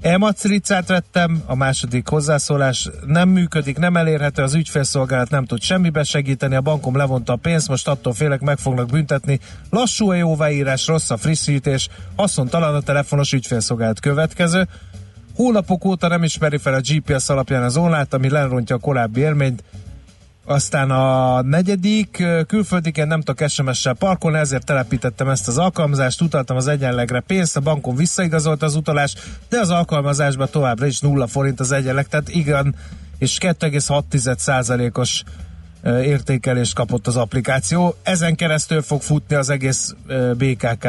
E-matricát vettem, a második hozzászólás nem működik, nem elérhető, az ügyfélszolgálat nem tud semmibe segíteni, a bankom levonta a pénzt, most attól félek meg fognak büntetni. Lassú a jóváírás, rossz a frissítés, haszontalan a telefonos ügyfélszolgálat következő. Hónapok óta nem ismeri fel a GPS alapján az online ami lerontja a korábbi élményt. Aztán a negyedik, külföldiken nem tudok SMS-sel parkolni, ezért telepítettem ezt az alkalmazást, utaltam az egyenlegre pénzt, a bankon visszaigazolt az utalás, de az alkalmazásban továbbra is 0 forint az egyenleg, tehát igen, és 2,6%-os ö, értékelést kapott az applikáció. Ezen keresztül fog futni az egész BKK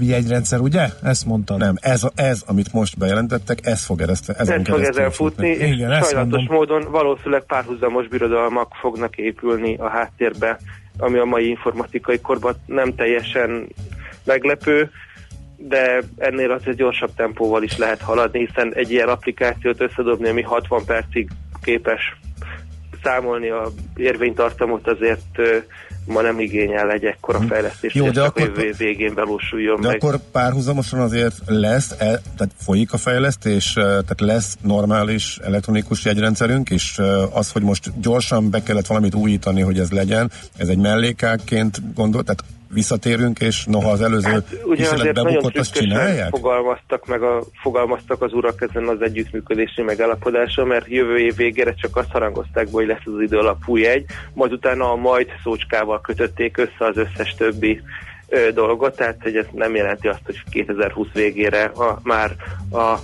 jegyrendszer, ugye? Ezt mondtad. Nem, ez, a- ez, amit most bejelentettek, ez fog ezen, ezen Ez fog ezen futni, és Igen, ezt sajnálatos módon valószínűleg párhuzamos birodalmak fognak épülni a háttérbe, ami a mai informatikai korban nem teljesen meglepő, de ennél azért gyorsabb tempóval is lehet haladni, hiszen egy ilyen applikációt összedobni, ami 60 percig képes számolni a érvénytartamot, azért ma nem igényel egy ekkora fejlesztést, Jó, de a akkor- év végén valósuljon De meg. akkor párhuzamosan azért lesz, e, tehát folyik a fejlesztés, e, tehát lesz normális elektronikus jegyrendszerünk is. E, Az, hogy most gyorsan be kellett valamit újítani, hogy ez legyen, ez egy mellékákként gondol, tehát visszatérünk, és noha az előző Hát, Ugye kísérlet azért nagyon bebukott, azt csinálják? fogalmaztak, meg a, fogalmaztak az urak ezen az együttműködési megállapodáson, mert jövő év végére csak azt harangozták, be, hogy lesz az idő alapú jegy, majd utána a majd szócskával kötötték össze az összes többi ö, dolgot, tehát hogy ez nem jelenti azt, hogy 2020 végére a, már a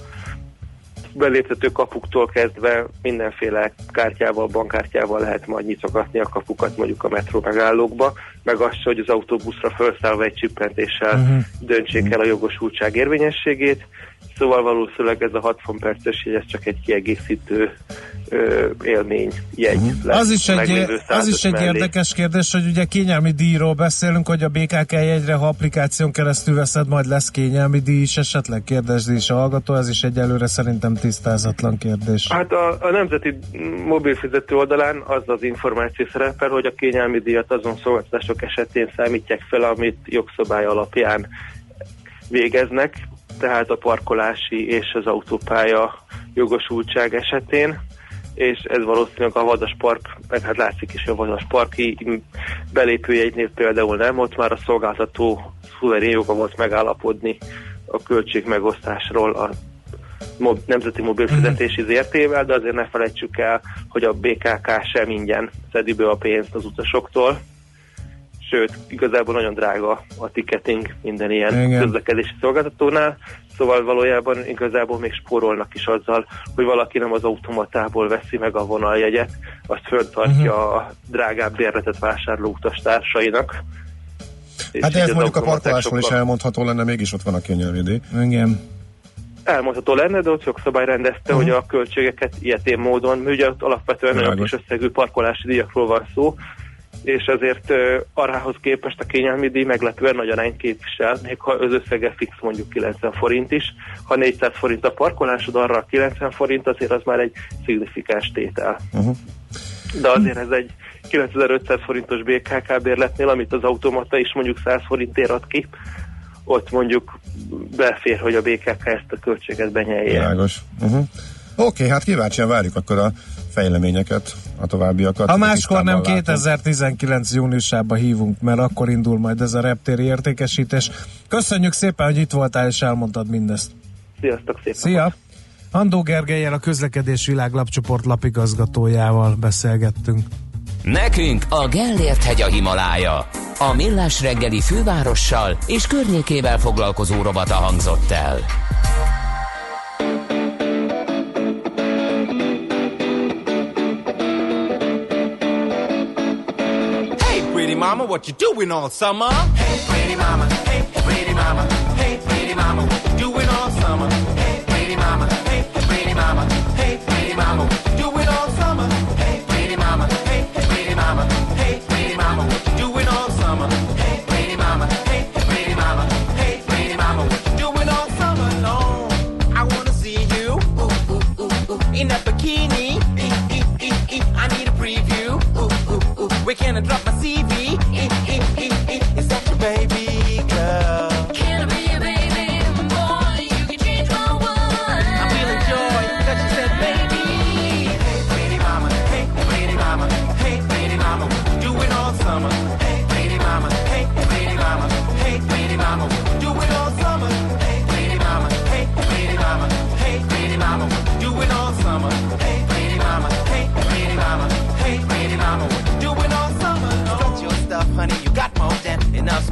beléptető kapuktól kezdve mindenféle kártyával, bankkártyával lehet majd nyitogatni a kapukat mondjuk a metró megállókba, meg azt, hogy az autóbuszra felszállva egy csippentéssel uh-huh. döntsék el a jogosultság érvényességét. Szóval valószínűleg ez a 60 perces ez csak egy kiegészítő ö, élmény jegy lesz. Az is, egy, az is 105 egy mellé. érdekes kérdés, hogy ugye kényelmi díjról beszélünk, hogy a BKK jegyre, ha applikáción keresztül veszed, majd lesz kényelmi díj is esetleg, kérdezd is a hallgató, ez is egyelőre szerintem tisztázatlan kérdés. Hát a, a nemzeti mobilfizető oldalán az az információ szerepel, hogy a kényelmi díjat azon szolgáltatások esetén számítják fel, amit jogszabály alapján végeznek, tehát a parkolási és az autópálya jogosultság esetén, és ez valószínűleg a Vadas Park, meg hát látszik is, hogy a Vadas Parki belépőjegynél például nem, ott már a szolgáltató szuverén joga volt megállapodni a költségmegosztásról a mob, nemzeti mobilfizetési ZRT-vel, de azért ne felejtsük el, hogy a BKK sem ingyen szedi be a pénzt az utasoktól, sőt, igazából nagyon drága a ticketing minden ilyen Igen. közlekedési szolgáltatónál, szóval valójában igazából még spórolnak is azzal, hogy valaki nem az automatából veszi meg a vonaljegyet, azt föntartja Mhm. a drágább bérletet vásárló utastársainak. Hát ez mondjuk a parkolásról is elmondható lenne, mégis ott van a kényelmidé. Igen. elmondható lenne, de ott jogszabály rendezte, Mhm. hogy a költségeket ilyetén módon, ugye ott alapvetően nagyon kis összegű parkolási díjakról van szó, és ezért arához képest a kényelmi díj meglepően nagy arányt képvisel, még ha az összege fix mondjuk 90 forint is. Ha 400 forint a parkolásod, arra a 90 forint azért az már egy szignifikáns tétel. Uh-huh. De azért ez egy 9500 forintos BKK bérletnél, amit az automata is mondjuk 100 forintért ad ki, ott mondjuk befér, hogy a BKK ezt a költséget benyelje. Világos. Uh-huh. Oké, hát kíváncsian várjuk akkor a fejleményeket, a továbbiakat. Ha máskor nem látom. 2019 júniusában hívunk, mert akkor indul majd ez a reptéri értékesítés. Köszönjük szépen, hogy itt voltál és elmondtad mindezt. Sziasztok szépen! Szia! Andó Gergelyel a Közlekedés Világ lapcsoport lapigazgatójával beszélgettünk. Nekünk a Gellért hegy a Himalája. A Millás reggeli fővárossal és környékével foglalkozó robata hangzott el. Pretty mama, what you doing all summer? Hey, pretty mama, hey, pretty mama, hey, pretty mama, what you doing all summer? Hey, pretty mama, hey, pretty mama, hey, pretty mama, what you doing all summer? Hey, pretty mama, hey, pretty mama, hey, pretty mama, what you doing all summer? Hey, pretty mama, hey, pretty mama, hey, pretty mama, what you doing all summer long? I wanna see you ooh, ooh, ooh, ooh, in that bikini. E, e, e, e, I need a preview. Ooh, ooh, ooh. Where can I drop my CV?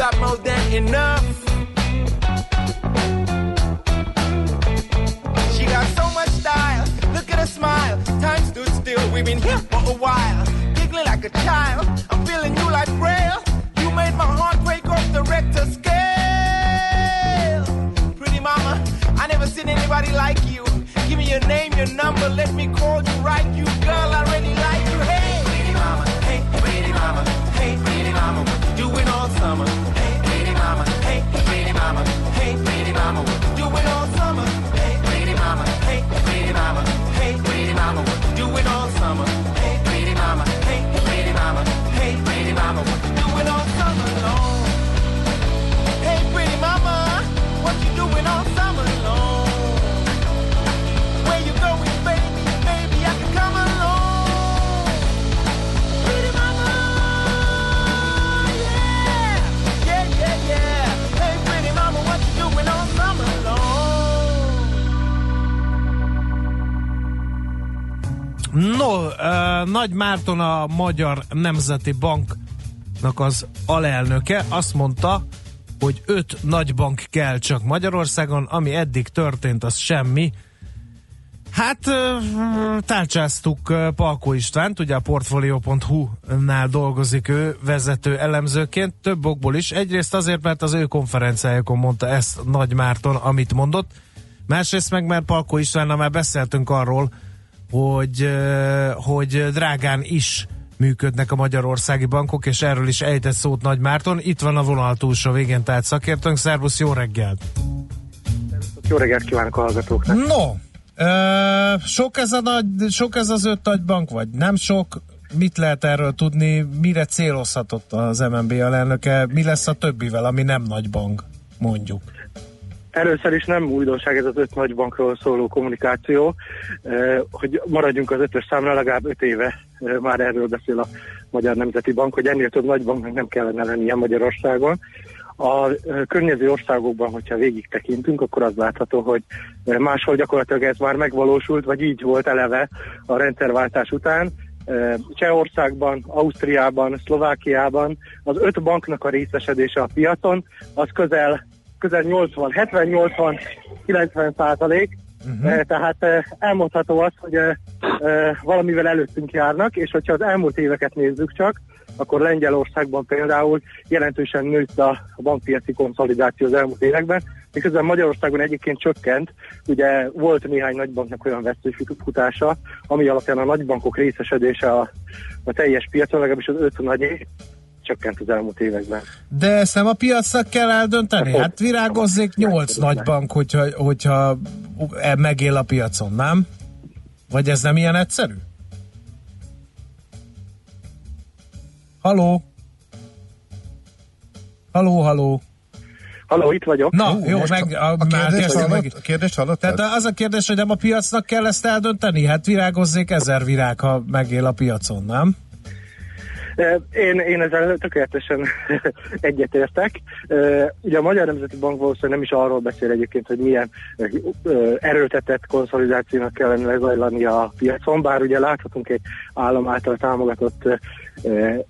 Got more than enough. She got so much style. Look at her smile. Time stood still. We've been here for a while. Giggling like a child. I'm feeling you like braille. You made my heart break off the Richter scale. Pretty mama, I never seen anybody like you. Give me your name, your number. Let me call you right. You girl, I really like you. Hey, No, Nagy Márton a Magyar Nemzeti Banknak az alelnöke azt mondta, hogy öt nagy bank kell csak Magyarországon, ami eddig történt, az semmi. Hát tárcsáztuk Palkó Istvánt, ugye a Portfolio.hu-nál dolgozik ő vezető elemzőként, több okból is. Egyrészt azért, mert az ő konferenciájukon mondta ezt Nagy Márton, amit mondott. Másrészt meg, mert Palkó Istvánnal már beszéltünk arról, hogy, hogy drágán is működnek a magyarországi bankok, és erről is ejtett szót Nagy Márton. Itt van a vonal túlsó végén, tehát szakértőnk. Szervusz, jó reggelt! Jó reggelt kívánok a hallgatóknak! No, ö, sok ez, a nagy, sok ez az öt nagy bank, vagy nem sok? mit lehet erről tudni, mire célozhatott az MNB alelnöke, mi lesz a többivel, ami nem nagy bank, mondjuk? Először is nem újdonság ez az öt nagy bankról szóló kommunikáció, eh, hogy maradjunk az ötös számra, legalább öt éve eh, már erről beszél a Magyar Nemzeti Bank, hogy ennél több nagy banknak nem kellene lennie Magyarországon. A eh, környező országokban, hogyha végig tekintünk, akkor az látható, hogy máshol gyakorlatilag ez már megvalósult, vagy így volt eleve a rendszerváltás után. Eh, Csehországban, Ausztriában, Szlovákiában az öt banknak a részesedése a piacon az közel közel 80, 70-80-90 százalék, uh-huh. tehát eh, elmondható az, hogy eh, valamivel előttünk járnak, és hogyha az elmúlt éveket nézzük csak, akkor Lengyelországban például jelentősen nőtt a bankpiaci konszolidáció az elmúlt években, miközben Magyarországon egyébként csökkent, ugye volt néhány nagybanknak olyan veszőfutása, ami alapján a nagybankok részesedése a, a teljes piacon, legalábbis az öt nagy csökkent az elmúlt években. De ezt nem a piacnak kell eldönteni? Hát virágozzék nyolc nagy bank, hogyha, hogyha e- megél a piacon, nem? Vagy ez nem ilyen egyszerű? Haló? Haló, haló? Haló, itt vagyok. Na, Hú, jó, meg, a- a, kérdést hallott- meg. A kérdést hallottad? Tehát az a kérdés, hogy nem a piacnak kell ezt eldönteni? Hát virágozzék ezer virág, ha megél a piacon, nem? Én, én ezzel tökéletesen egyetértek. Ugye a Magyar Nemzeti Bank valószínűleg nem is arról beszél egyébként, hogy milyen erőltetett konszolidációnak kellene lezajlani a piacon, bár ugye láthatunk egy állam által támogatott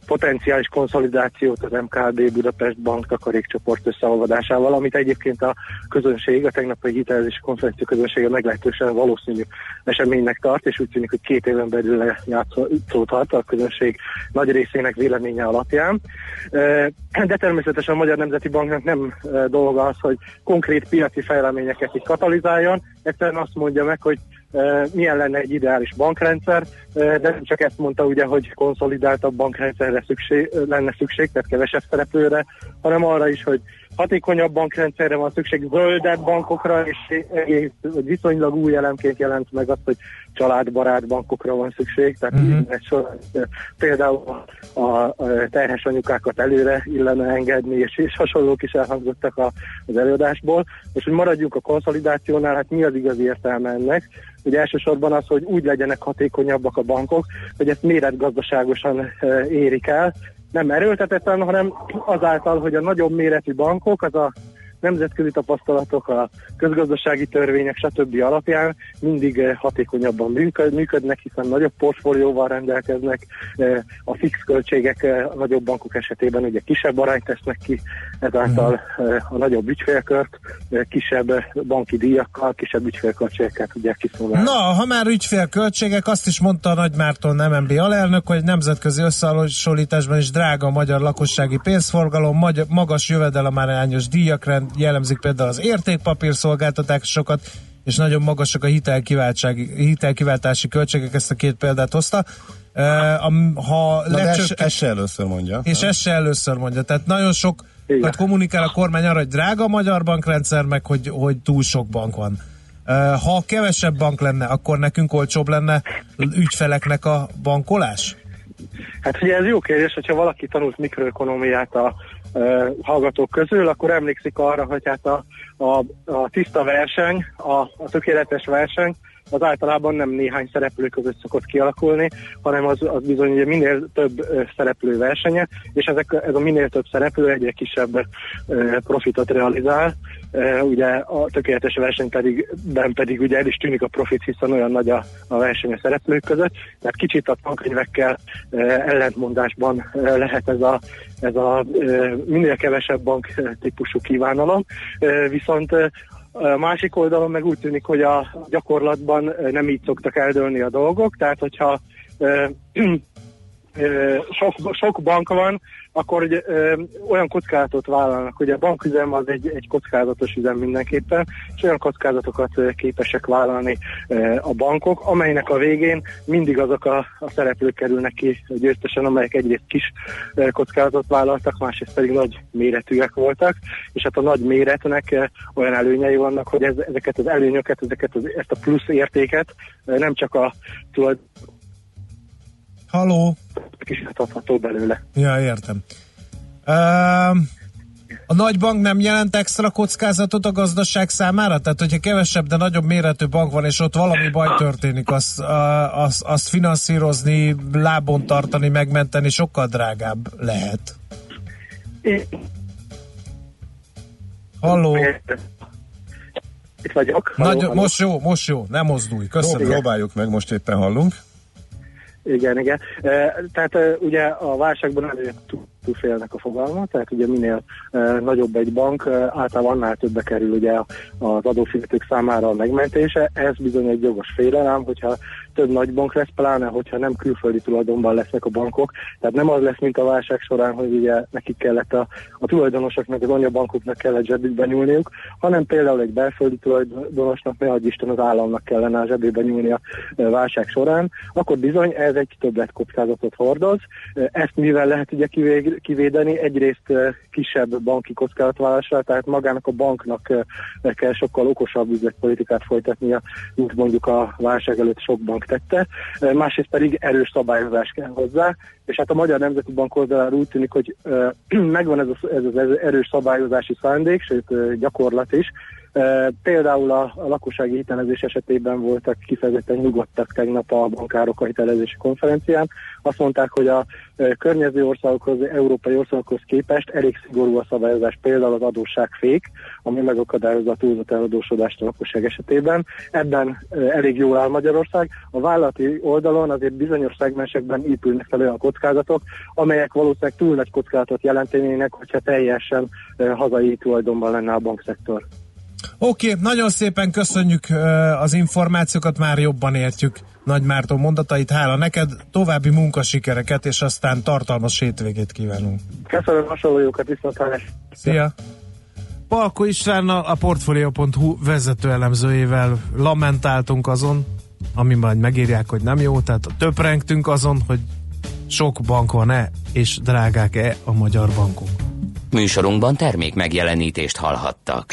potenciális konszolidációt az MKB Budapest Bank takarékcsoport összeolvadásával, amit egyébként a közönség, a tegnapi hitelezési konferencia közönsége meglehetősen valószínű eseménynek tart, és úgy tűnik, hogy két éven belül lejátszódhat a közönség nagy részének véleménye alapján. De természetesen a Magyar Nemzeti Banknak nem dolga az, hogy konkrét piaci fejleményeket itt katalizáljon, egyszerűen azt mondja meg, hogy milyen lenne egy ideális bankrendszer, de nem csak ezt mondta ugye, hogy konszolidáltabb bankrendszerre szükség, lenne szükség, tehát kevesebb szereplőre, hanem arra is, hogy hatékonyabb bankrendszerre van szükség, zöldebb bankokra, és egész, viszonylag új elemként jelent meg azt, hogy családbarát bankokra van szükség, tehát uh-huh. egy sor, például a, a terhes anyukákat előre illene engedni, és, és hasonlók is elhangzottak a, az előadásból. És hogy maradjunk a konszolidációnál, hát mi az igazi értelme ennek? Ugye elsősorban az, hogy úgy legyenek hatékonyabbak a bankok, hogy ezt méretgazdaságosan eh, érik el, nem erőltetetten, hanem azáltal, hogy a nagyobb méretű bankok, az a nemzetközi tapasztalatok, a közgazdasági törvények, stb. alapján mindig eh, hatékonyabban működ- működnek, hiszen nagyobb portfólióval rendelkeznek, eh, a fix költségek eh, a nagyobb bankok esetében ugye kisebb arányt tesznek ki, ezáltal a nagyobb ügyfélkört, kisebb banki díjakkal, kisebb ügyfélköltségekkel tudják kiszolgálni. Na, ha már ügyfélköltségek, azt is mondta a Nagy Márton MNB alelnök, hogy nemzetközi összehasonlításban is drága a magyar lakossági pénzforgalom, magyar, magas jövedelemárányos díjak rend, jellemzik például az értékpapír szolgáltatásokat, és nagyon magasak a hitelkiváltási költségek, ezt a két példát hozta. Uh, ha Na, de ez, ez se először mondja. és ezt se először mondja. Tehát nagyon sokat Igen. kommunikál a kormány arra, hogy drága a magyar bankrendszer, meg hogy, hogy túl sok bank van. Ha kevesebb bank lenne, akkor nekünk olcsóbb lenne ügyfeleknek a bankolás? Hát ugye ez jó kérdés, hogyha valaki tanult mikroökonomiát a hallgatók közül, akkor emlékszik arra, hogy hát a, a, a tiszta verseny, a, a tökéletes verseny, az általában nem néhány szereplő között szokott kialakulni, hanem az, az bizony ugye minél több szereplő versenye, és ezek, ez a minél több szereplő egyre kisebb profitot realizál. Ugye a tökéletes verseny pedig, ben pedig ugye el is tűnik a profit, hiszen olyan nagy a, a verseny a szereplők között, tehát kicsit a tankönyvekkel ellentmondásban lehet ez a, ez a minél kevesebb bank típusú kívánalom, viszont másik oldalon meg úgy tűnik, hogy a gyakorlatban ö, nem így szoktak eldőlni a dolgok, tehát hogyha ö, sok, sok bank van, akkor ugye, ö, olyan kockázatot vállalnak, hogy a banküzem az egy, egy kockázatos üzem mindenképpen, és olyan kockázatokat képesek vállalni ö, a bankok, amelynek a végén mindig azok a, a szereplők kerülnek ki győztesen, amelyek egyrészt kis kockázatot vállaltak, másrészt pedig nagy méretűek voltak, és hát a nagy méretnek ö, olyan előnyei vannak, hogy ez, ezeket az előnyöket, ezeket az, ezt a plusz értéket nem csak a tulajdon Halló? Kis adható belőle. Ja, értem. Uh, a nagybank nem jelent extra kockázatot a gazdaság számára? Tehát, hogyha kevesebb, de nagyobb méretű bank van, és ott valami baj történik, azt, uh, azt, azt finanszírozni, lábon tartani, megmenteni sokkal drágább lehet. Halló? Itt vagyok. Nagy, Halló, most jó, most jó, nem mozdulj. Köszönöm. Próbáljuk meg, most éppen hallunk. Igen, igen. Tehát ugye a válságban előtt félnek a fogalma, tehát ugye minél e, nagyobb egy bank, e, általában annál többe kerül ugye az adófizetők számára a megmentése. Ez bizony egy jogos félelem, hogyha több nagy bank lesz, pláne hogyha nem külföldi tulajdonban lesznek a bankok. Tehát nem az lesz, mint a válság során, hogy ugye nekik kellett a, a tulajdonosoknak, az anyabankoknak kellett zsebükbe nyúlniuk, hanem például egy belföldi tulajdonosnak, ne adj Isten az államnak kellene a zsebébe nyúlni a e, válság során, akkor bizony ez egy többlet kockázatot hordoz. Ezt mivel lehet ugye kivég, kivédeni? Egyrészt kisebb banki kockázatvállalásra, tehát magának a banknak kell sokkal okosabb üzletpolitikát folytatnia, mint mondjuk a válság előtt sok bank tette. Másrészt pedig erős szabályozás kell hozzá, és hát a Magyar Nemzeti Bank oldalára úgy tűnik, hogy megvan ez, ez az erős szabályozási szándék, sőt gyakorlat is, Például a, a lakossági hitelezés esetében voltak kifejezetten nyugodtak tegnap a bankárok a hitelezési konferencián. Azt mondták, hogy a környező országokhoz, európai országokhoz képest elég szigorú a szabályozás, például az adósságfék, ami megakadályozza a túlzott eladósodást a lakosság esetében. Ebben elég jól áll Magyarország. A vállalati oldalon azért bizonyos szegmensekben épülnek fel olyan kockázatok, amelyek valószínűleg túl nagy kockázatot jelentenének, hogyha teljesen hazai tulajdonban lenne a bankszektor. Oké, okay, nagyon szépen köszönjük az információkat, már jobban értjük Nagy Márton mondatait. Hála neked, további munkasikereket, és aztán tartalmas hétvégét kívánunk. Köszönöm hasonlójukat, viszontlátásra. Szia! Palko Istvánnal, a Portfolio.hu vezető elemzőjével lamentáltunk azon, ami majd megírják, hogy nem jó, tehát töprengtünk azon, hogy sok bank van-e, és drágák-e a magyar bankok. Műsorunkban termék megjelenítést hallhattak.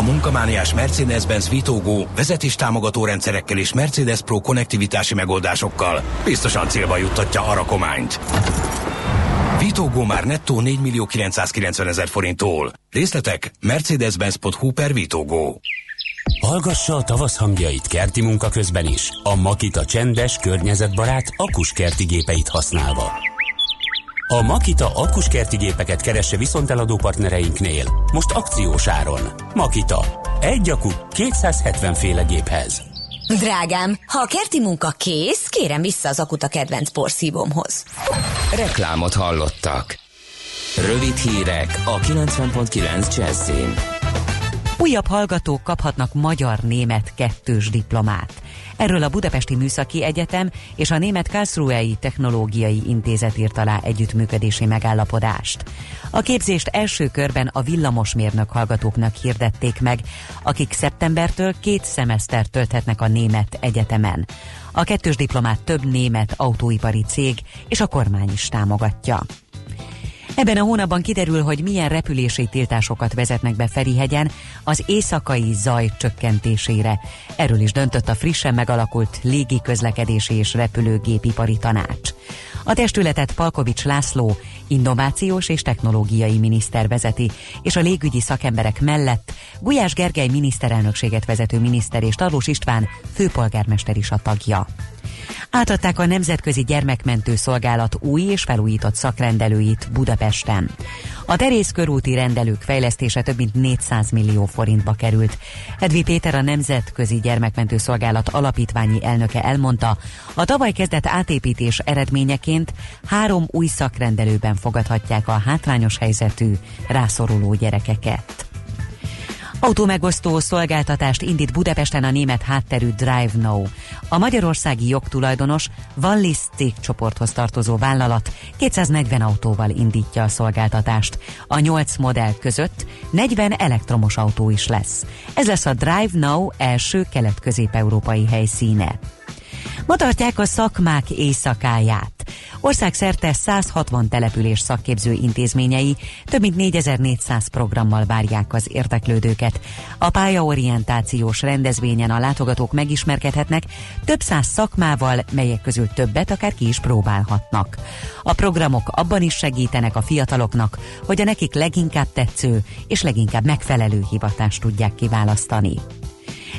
A munkamániás Mercedes-Benz Vitógó vezetéstámogató rendszerekkel és Mercedes Pro konnektivitási megoldásokkal biztosan célba juttatja a rakományt. Vitógó már nettó 4 millió 990 ezer forinttól. Részletek mercedes-benz.hu per Vitógó. Hallgassa a tavasz hangjait kerti munka közben is. A Makita csendes, környezetbarát akuskerti gépeit használva. A Makita akuskerti gépeket keresse viszonteladó partnereinknél. Most akciós áron. Makita. Egy akku 270 féle géphez. Drágám, ha a kerti munka kész, kérem vissza az akut a kedvenc porszívómhoz. Reklámot hallottak. Rövid hírek a 90.9 Jazzin. Újabb hallgatók kaphatnak magyar-német kettős diplomát. Erről a Budapesti Műszaki Egyetem és a Német Karlsruhei Technológiai Intézet írt alá együttműködési megállapodást. A képzést első körben a villamosmérnök hallgatóknak hirdették meg, akik szeptembertől két szemeszter tölthetnek a Német Egyetemen. A kettős diplomát több német autóipari cég és a kormány is támogatja. Ebben a hónapban kiderül, hogy milyen repülési tiltásokat vezetnek be Ferihegyen az éjszakai zaj csökkentésére. Erről is döntött a frissen megalakult légi közlekedési és repülőgépipari tanács. A testületet Palkovics László, innovációs és technológiai miniszter vezeti, és a légügyi szakemberek mellett Gulyás Gergely miniszterelnökséget vezető miniszter és Tarlós István főpolgármester is a tagja. Átadták a Nemzetközi Gyermekmentő Szolgálat új és felújított szakrendelőit Budapesten. A Terész körúti rendelők fejlesztése több mint 400 millió forintba került. Edvi Péter a Nemzetközi Gyermekmentő Szolgálat alapítványi elnöke elmondta, a tavaly kezdett átépítés eredményeként három új szakrendelőben fogadhatják a hátrányos helyzetű, rászoruló gyerekeket. Autómegosztó szolgáltatást indít Budapesten a német hátterű Drive Now. A magyarországi jogtulajdonos Wallis cégcsoporthoz tartozó vállalat 240 autóval indítja a szolgáltatást. A 8 modell között 40 elektromos autó is lesz. Ez lesz a Drive Now első kelet-közép-európai helyszíne. Ma tartják a szakmák éjszakáját. Országszerte 160 település szakképző intézményei több mint 4400 programmal várják az érdeklődőket. A pályaorientációs rendezvényen a látogatók megismerkedhetnek több száz szakmával, melyek közül többet akár ki is próbálhatnak. A programok abban is segítenek a fiataloknak, hogy a nekik leginkább tetsző és leginkább megfelelő hivatást tudják kiválasztani.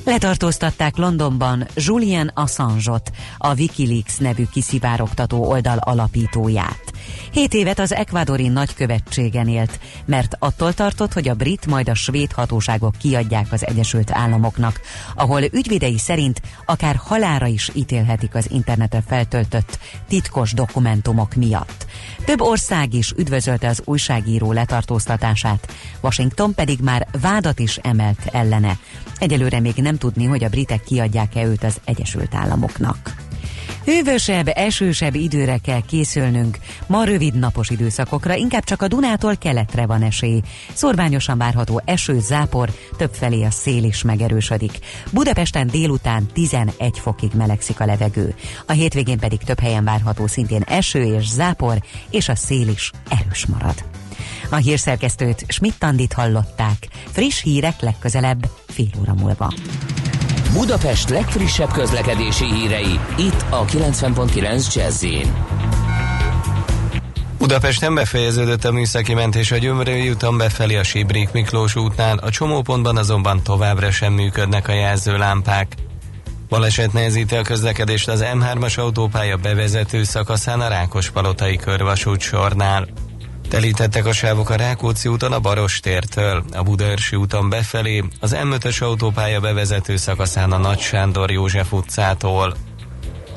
Letartóztatták Londonban Julian Assange-ot, a Wikileaks nevű kiszivárogtató oldal alapítóját. Hét évet az ekvadori nagykövetségen élt, mert attól tartott, hogy a brit majd a svéd hatóságok kiadják az Egyesült Államoknak, ahol ügyvédei szerint akár halára is ítélhetik az internetre feltöltött titkos dokumentumok miatt. Több ország is üdvözölte az újságíró letartóztatását, Washington pedig már vádat is emelt ellene. Egyelőre még nem tudni, hogy a britek kiadják-e őt az Egyesült Államoknak. Hűvösebb, esősebb időre kell készülnünk. Ma rövid napos időszakokra, inkább csak a Dunától keletre van esély. Szorványosan várható eső, zápor, többfelé a szél is megerősödik. Budapesten délután 11 fokig melegszik a levegő. A hétvégén pedig több helyen várható szintén eső és zápor, és a szél is erős marad. A hírszerkesztőt Schmidt-Tandit hallották. Friss hírek legközelebb fél óra múlva. Budapest legfrissebb közlekedési hírei, itt a 90.9 jazz Budapesten befejeződött a műszaki mentés a Gyömrői úton befelé a Sibrik Miklós útnál, a csomópontban azonban továbbra sem működnek a jelzőlámpák. Baleset nehezíti a közlekedést az M3-as autópálya bevezető szakaszán a Rákospalotai körvasút sornál. Telítettek a sávok a Rákóczi úton a Barostértől, a Budaörsi úton befelé, az M5-ös autópálya bevezető szakaszán a Nagy Sándor József utcától.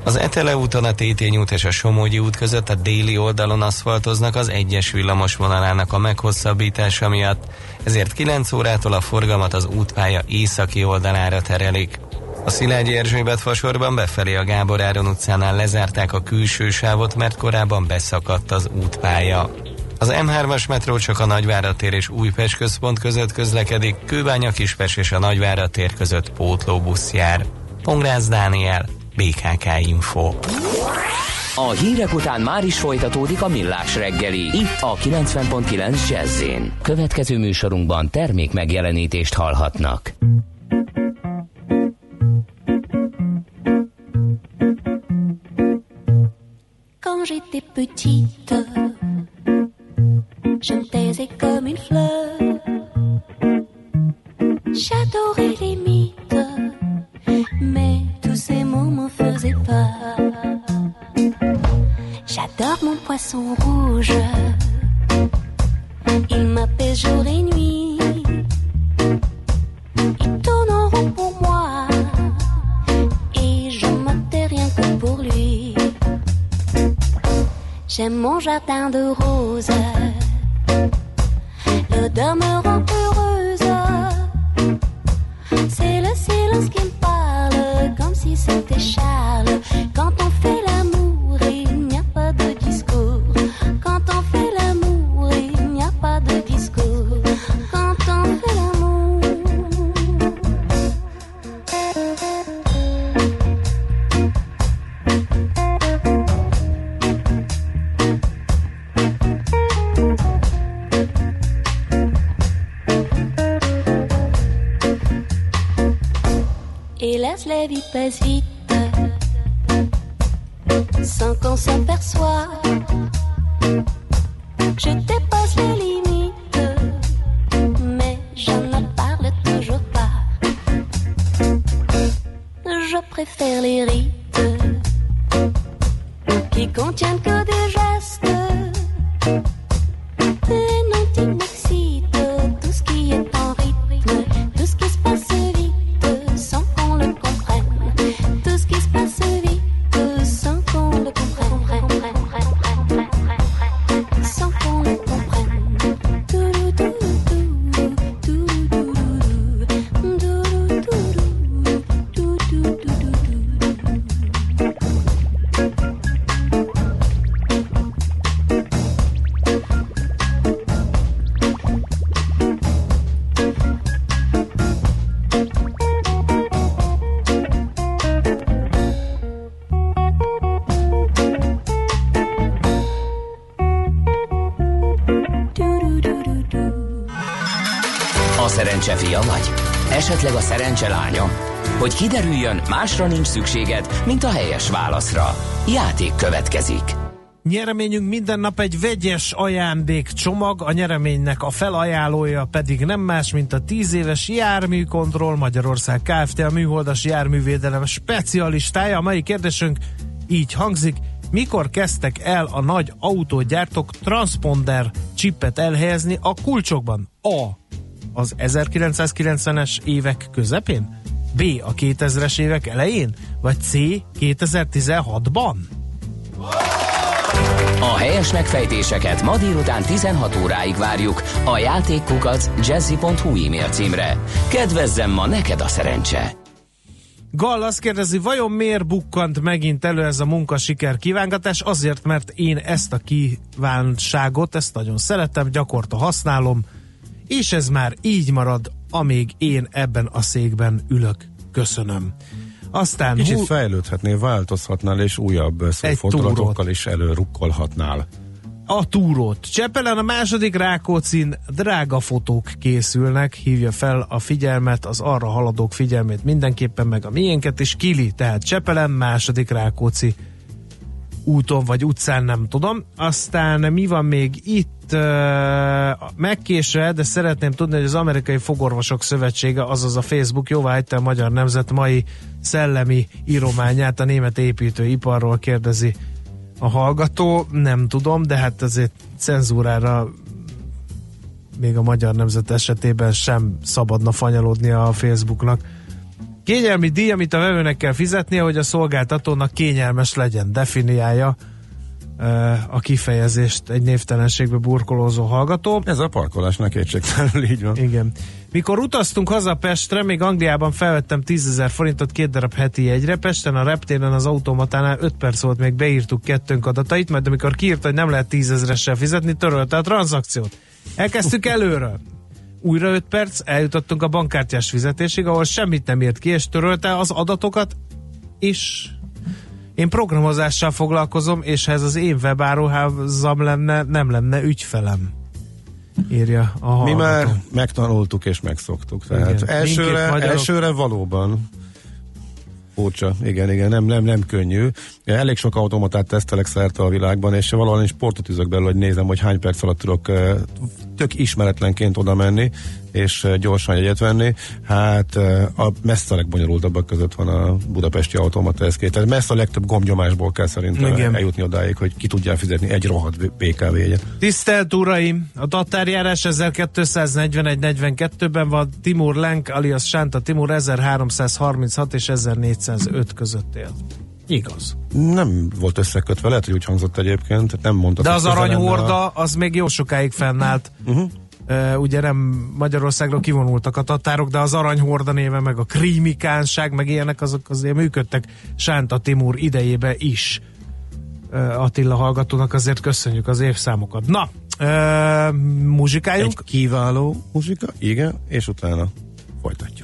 Az Etele úton a Tétény út és a Somogyi út között a déli oldalon aszfaltoznak az egyes villamos vonalának a meghosszabbítása miatt, ezért 9 órától a forgalmat az útpálya északi oldalára terelik. A Szilágyi Erzsébet fasorban befelé a Gábor Áron utcánál lezárták a külső sávot, mert korábban beszakadt az útpálya. Az M3-as metró csak a Nagyvárad tér és Újpest központ között közlekedik, Kőbánya Kispest és a Nagyvárad tér között pótlóbusz jár. Pongrász Dániel, BKK Info. A hírek után már is folytatódik a millás reggeli, itt a 90.9 jazz Következő műsorunkban termék megjelenítést hallhatnak. Quand j'étais petite, je me taisais comme une fleur. J'adorais les mythes, mais tous ces mots me faisaient peur. J'adore mon poisson rouge, il m'apaise jour et nuit. Il tourne en rond pour moi, et je me tais rien que pour lui. J'aime mon jardin de roses. Rend heureuse. C'est le silence qui me Esetleg a szerencse? Hogy kiderüljön, másra nincs szükséged, mint a helyes válaszra. Játék következik. Nyereményünk minden nap egy vegyes ajándék csomag, a nyereménynek a felajánlója pedig nem más, mint a 10 éves járműkontroll Magyarország Kft. a műholdas járművédelem specialistája. A mai kérdésünk így hangzik, mikor kezdtek el a nagy autógyártók transponder csipet elhelyezni a kulcsokban? A. Az 1990-es évek közepén? B. A 2000-es évek elején? Vagy C. 2016-ban? A helyes megfejtéseket ma délután 16 óráig várjuk a játékkukac jazzy.hu e-mail címre. Kedvezzem ma neked a szerencse! Gall azt kérdezi, vajon miért bukkant megint elő ez a munkasiker kívángatás? Azért, mert én ezt a kívánságot, ezt nagyon szeretem, gyakorta használom, és ez már így marad, amíg én ebben a székben ülök. Köszönöm. Aztán Kicsit hú- fejlődhetnél, változhatnál, és újabb szófordulatokkal is előrukkolhatnál. a túrót. Csepelen a második Rákócin drága fotók készülnek, hívja fel a figyelmet, az arra haladók figyelmét mindenképpen, meg a miénket is. Kili, tehát Csepelen, második Rákóczi úton vagy utcán, nem tudom. Aztán mi van még itt? Uh, megkésve, de szeretném tudni, hogy az Amerikai Fogorvosok Szövetsége, azaz a Facebook jóváhagyta a Magyar Nemzet mai szellemi írományát a német építőiparról kérdezi a hallgató. Nem tudom, de hát azért cenzúrára még a Magyar Nemzet esetében sem szabadna fanyalódni a Facebooknak. Kényelmi díj, amit a vevőnek kell fizetnie, hogy a szolgáltatónak kényelmes legyen, definiálja a kifejezést egy névtelenségbe burkolózó hallgató. Ez a parkolásnak kétségtelenül így van. Igen. Mikor utaztunk haza Pestre, még Angliában felvettem 10 ezer forintot két darab heti jegyre. Pesten a reptéren az automatánál 5 perc volt, még beírtuk kettőnk adatait, mert amikor kiírta, hogy nem lehet 10 ezeressel fizetni, törölte a tranzakciót. Elkezdtük előről. Újra 5 perc, eljutottunk a bankkártyás fizetésig, ahol semmit nem írt ki, és törölte az adatokat, és én programozással foglalkozom, és ha ez az én webáruházam lenne, nem lenne ügyfelem. Írja a hallgató. Mi már megtanultuk és megszoktuk. Tehát Igen. elsőre, Minket elsőre valóban furcsa, igen, igen, nem, nem, nem könnyű. Elég sok automatát tesztelek szerte a világban, és valahol is sportot üzök belőle, hogy nézem, hogy hány perc alatt tudok eh, tök ismeretlenként oda menni, és eh, gyorsan jegyet venni. Hát eh, a messze a legbonyolultabbak között van a budapesti automata eszké. Tehát messze a legtöbb gombnyomásból kell szerintem Igen. eljutni odáig, hogy ki tudjál fizetni egy rohadt PKV jegyet. Tisztelt uraim! A tatárjárás 1241-42-ben van, Timur Lenk alias Sánta Timur 1336 és 1405 között élt. Igaz. Nem volt összekötve, lehet, hogy úgy hangzott egyébként, nem mondtad. De az aranyhorda az még jó sokáig fennállt. Uh-huh. Uh, ugye nem Magyarországról kivonultak a tatárok, de az aranyhorda néve, meg a krímikánság, meg ilyenek, azok azért működtek Sánta Timur idejébe is. Uh, Attila hallgatónak azért köszönjük az évszámokat. Na, uh, muzsikáljunk? Egy kiváló muzsika, igen, és utána folytatjuk.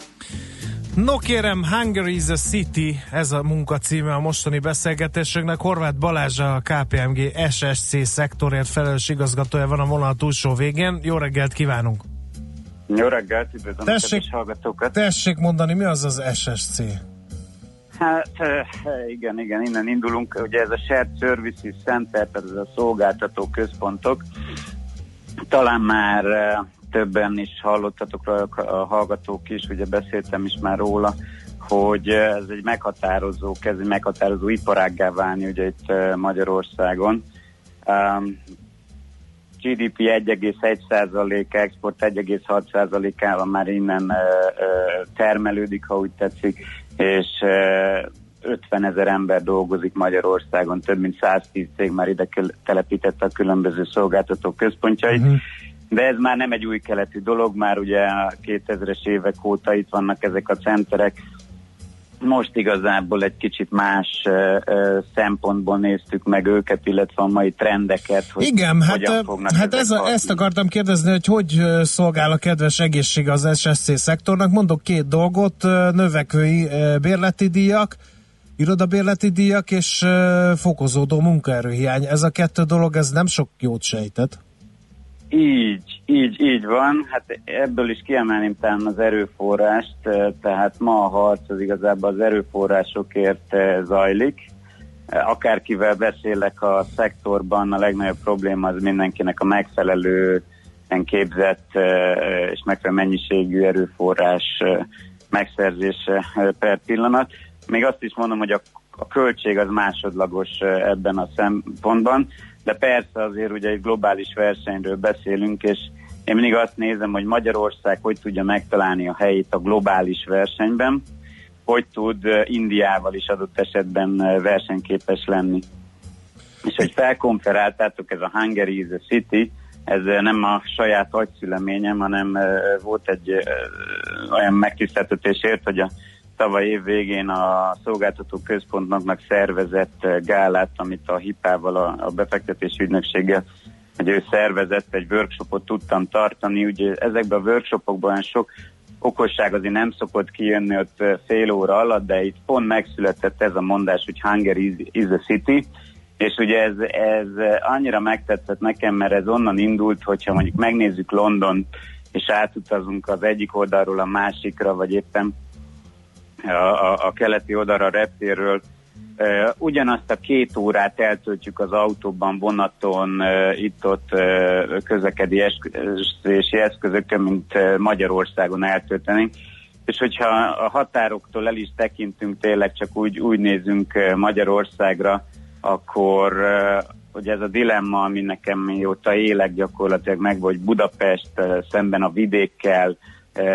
No kérem, Hungary is a City, ez a munka címe a mostani beszélgetésünknek. Horváth Balázs a KPMG SSC szektorért felelős igazgatója van a vonal túlsó végén. Jó reggelt kívánunk! Jó reggelt, üdvözlöm a Tessék, kedves hallgatókat. tessék mondani, mi az az SSC? Hát igen, igen, innen indulunk. Ugye ez a Shared Services Center, tehát ez a szolgáltató központok. Talán már többen is hallottatok róla, a hallgatók is, ugye beszéltem is már róla, hogy ez egy meghatározó, kezd egy meghatározó iparággá válni ugye itt Magyarországon. Um, GDP 1,1%, export 1,6%-ával már innen ö, termelődik, ha úgy tetszik, és ö, 50 ezer ember dolgozik Magyarországon, több mint 110 cég már ide telepítette a különböző szolgáltató központjait. Mhm. De ez már nem egy új keletű dolog, már ugye a 2000-es évek óta itt vannak ezek a centerek, most igazából egy kicsit más ö, ö, szempontból néztük meg őket, illetve a mai trendeket, hogy Igen, hát, fognak hát ez a, ezt akartam kérdezni, hogy hogy szolgál a kedves egészség az SSC szektornak. Mondok két dolgot, ö, bérleti díjak, irodabérleti díjak és fokozódó munkaerőhiány. Ez a kettő dolog, ez nem sok jót sejtett. Így, így, így van. Hát ebből is kiemelném talán az erőforrást, eh, tehát ma a harc az igazából az erőforrásokért eh, zajlik. Eh, Akárkivel beszélek a szektorban, a legnagyobb probléma az mindenkinek a megfelelő képzett és megfelelő mennyiségű erőforrás megszerzése per pillanat. Még azt is mondom, hogy a, a költség az másodlagos ebben a szempontban, de persze azért ugye egy globális versenyről beszélünk, és én mindig azt nézem, hogy Magyarország hogy tudja megtalálni a helyét a globális versenyben, hogy tud eh, Indiával is adott esetben eh, versenyképes lenni. És hogy felkonferáltátok, ez a Hungary is a City, ez eh, nem a saját agyszüleményem, hanem volt egy olyan megtiszteltetésért, hogy a tavaly év végén a szolgáltató központnak szervezett eh, gálát, amit a HIPÁ-val, a, a befektetési ügynökséggel, hogy ő szervezett, egy workshopot tudtam tartani. Ugye ezekben a workshopokban sok okosság azért nem szokott kijönni ott eh, fél óra alatt, de itt pont megszületett ez a mondás, hogy Hungary is, is a city, és ugye ez, ez annyira megtetszett nekem, mert ez onnan indult, hogyha mondjuk megnézzük London, és átutazunk az egyik oldalról a másikra, vagy éppen a, a, keleti oldalra a ugyanazt a két órát eltöltjük az autóban, vonaton, itt-ott közlekedési eszközökön, mint Magyarországon eltöltenénk. És hogyha a határoktól el is tekintünk, tényleg csak úgy, úgy nézünk Magyarországra, akkor hogy ez a dilemma, ami nekem mióta élek gyakorlatilag meg, vagy Budapest szemben a vidékkel,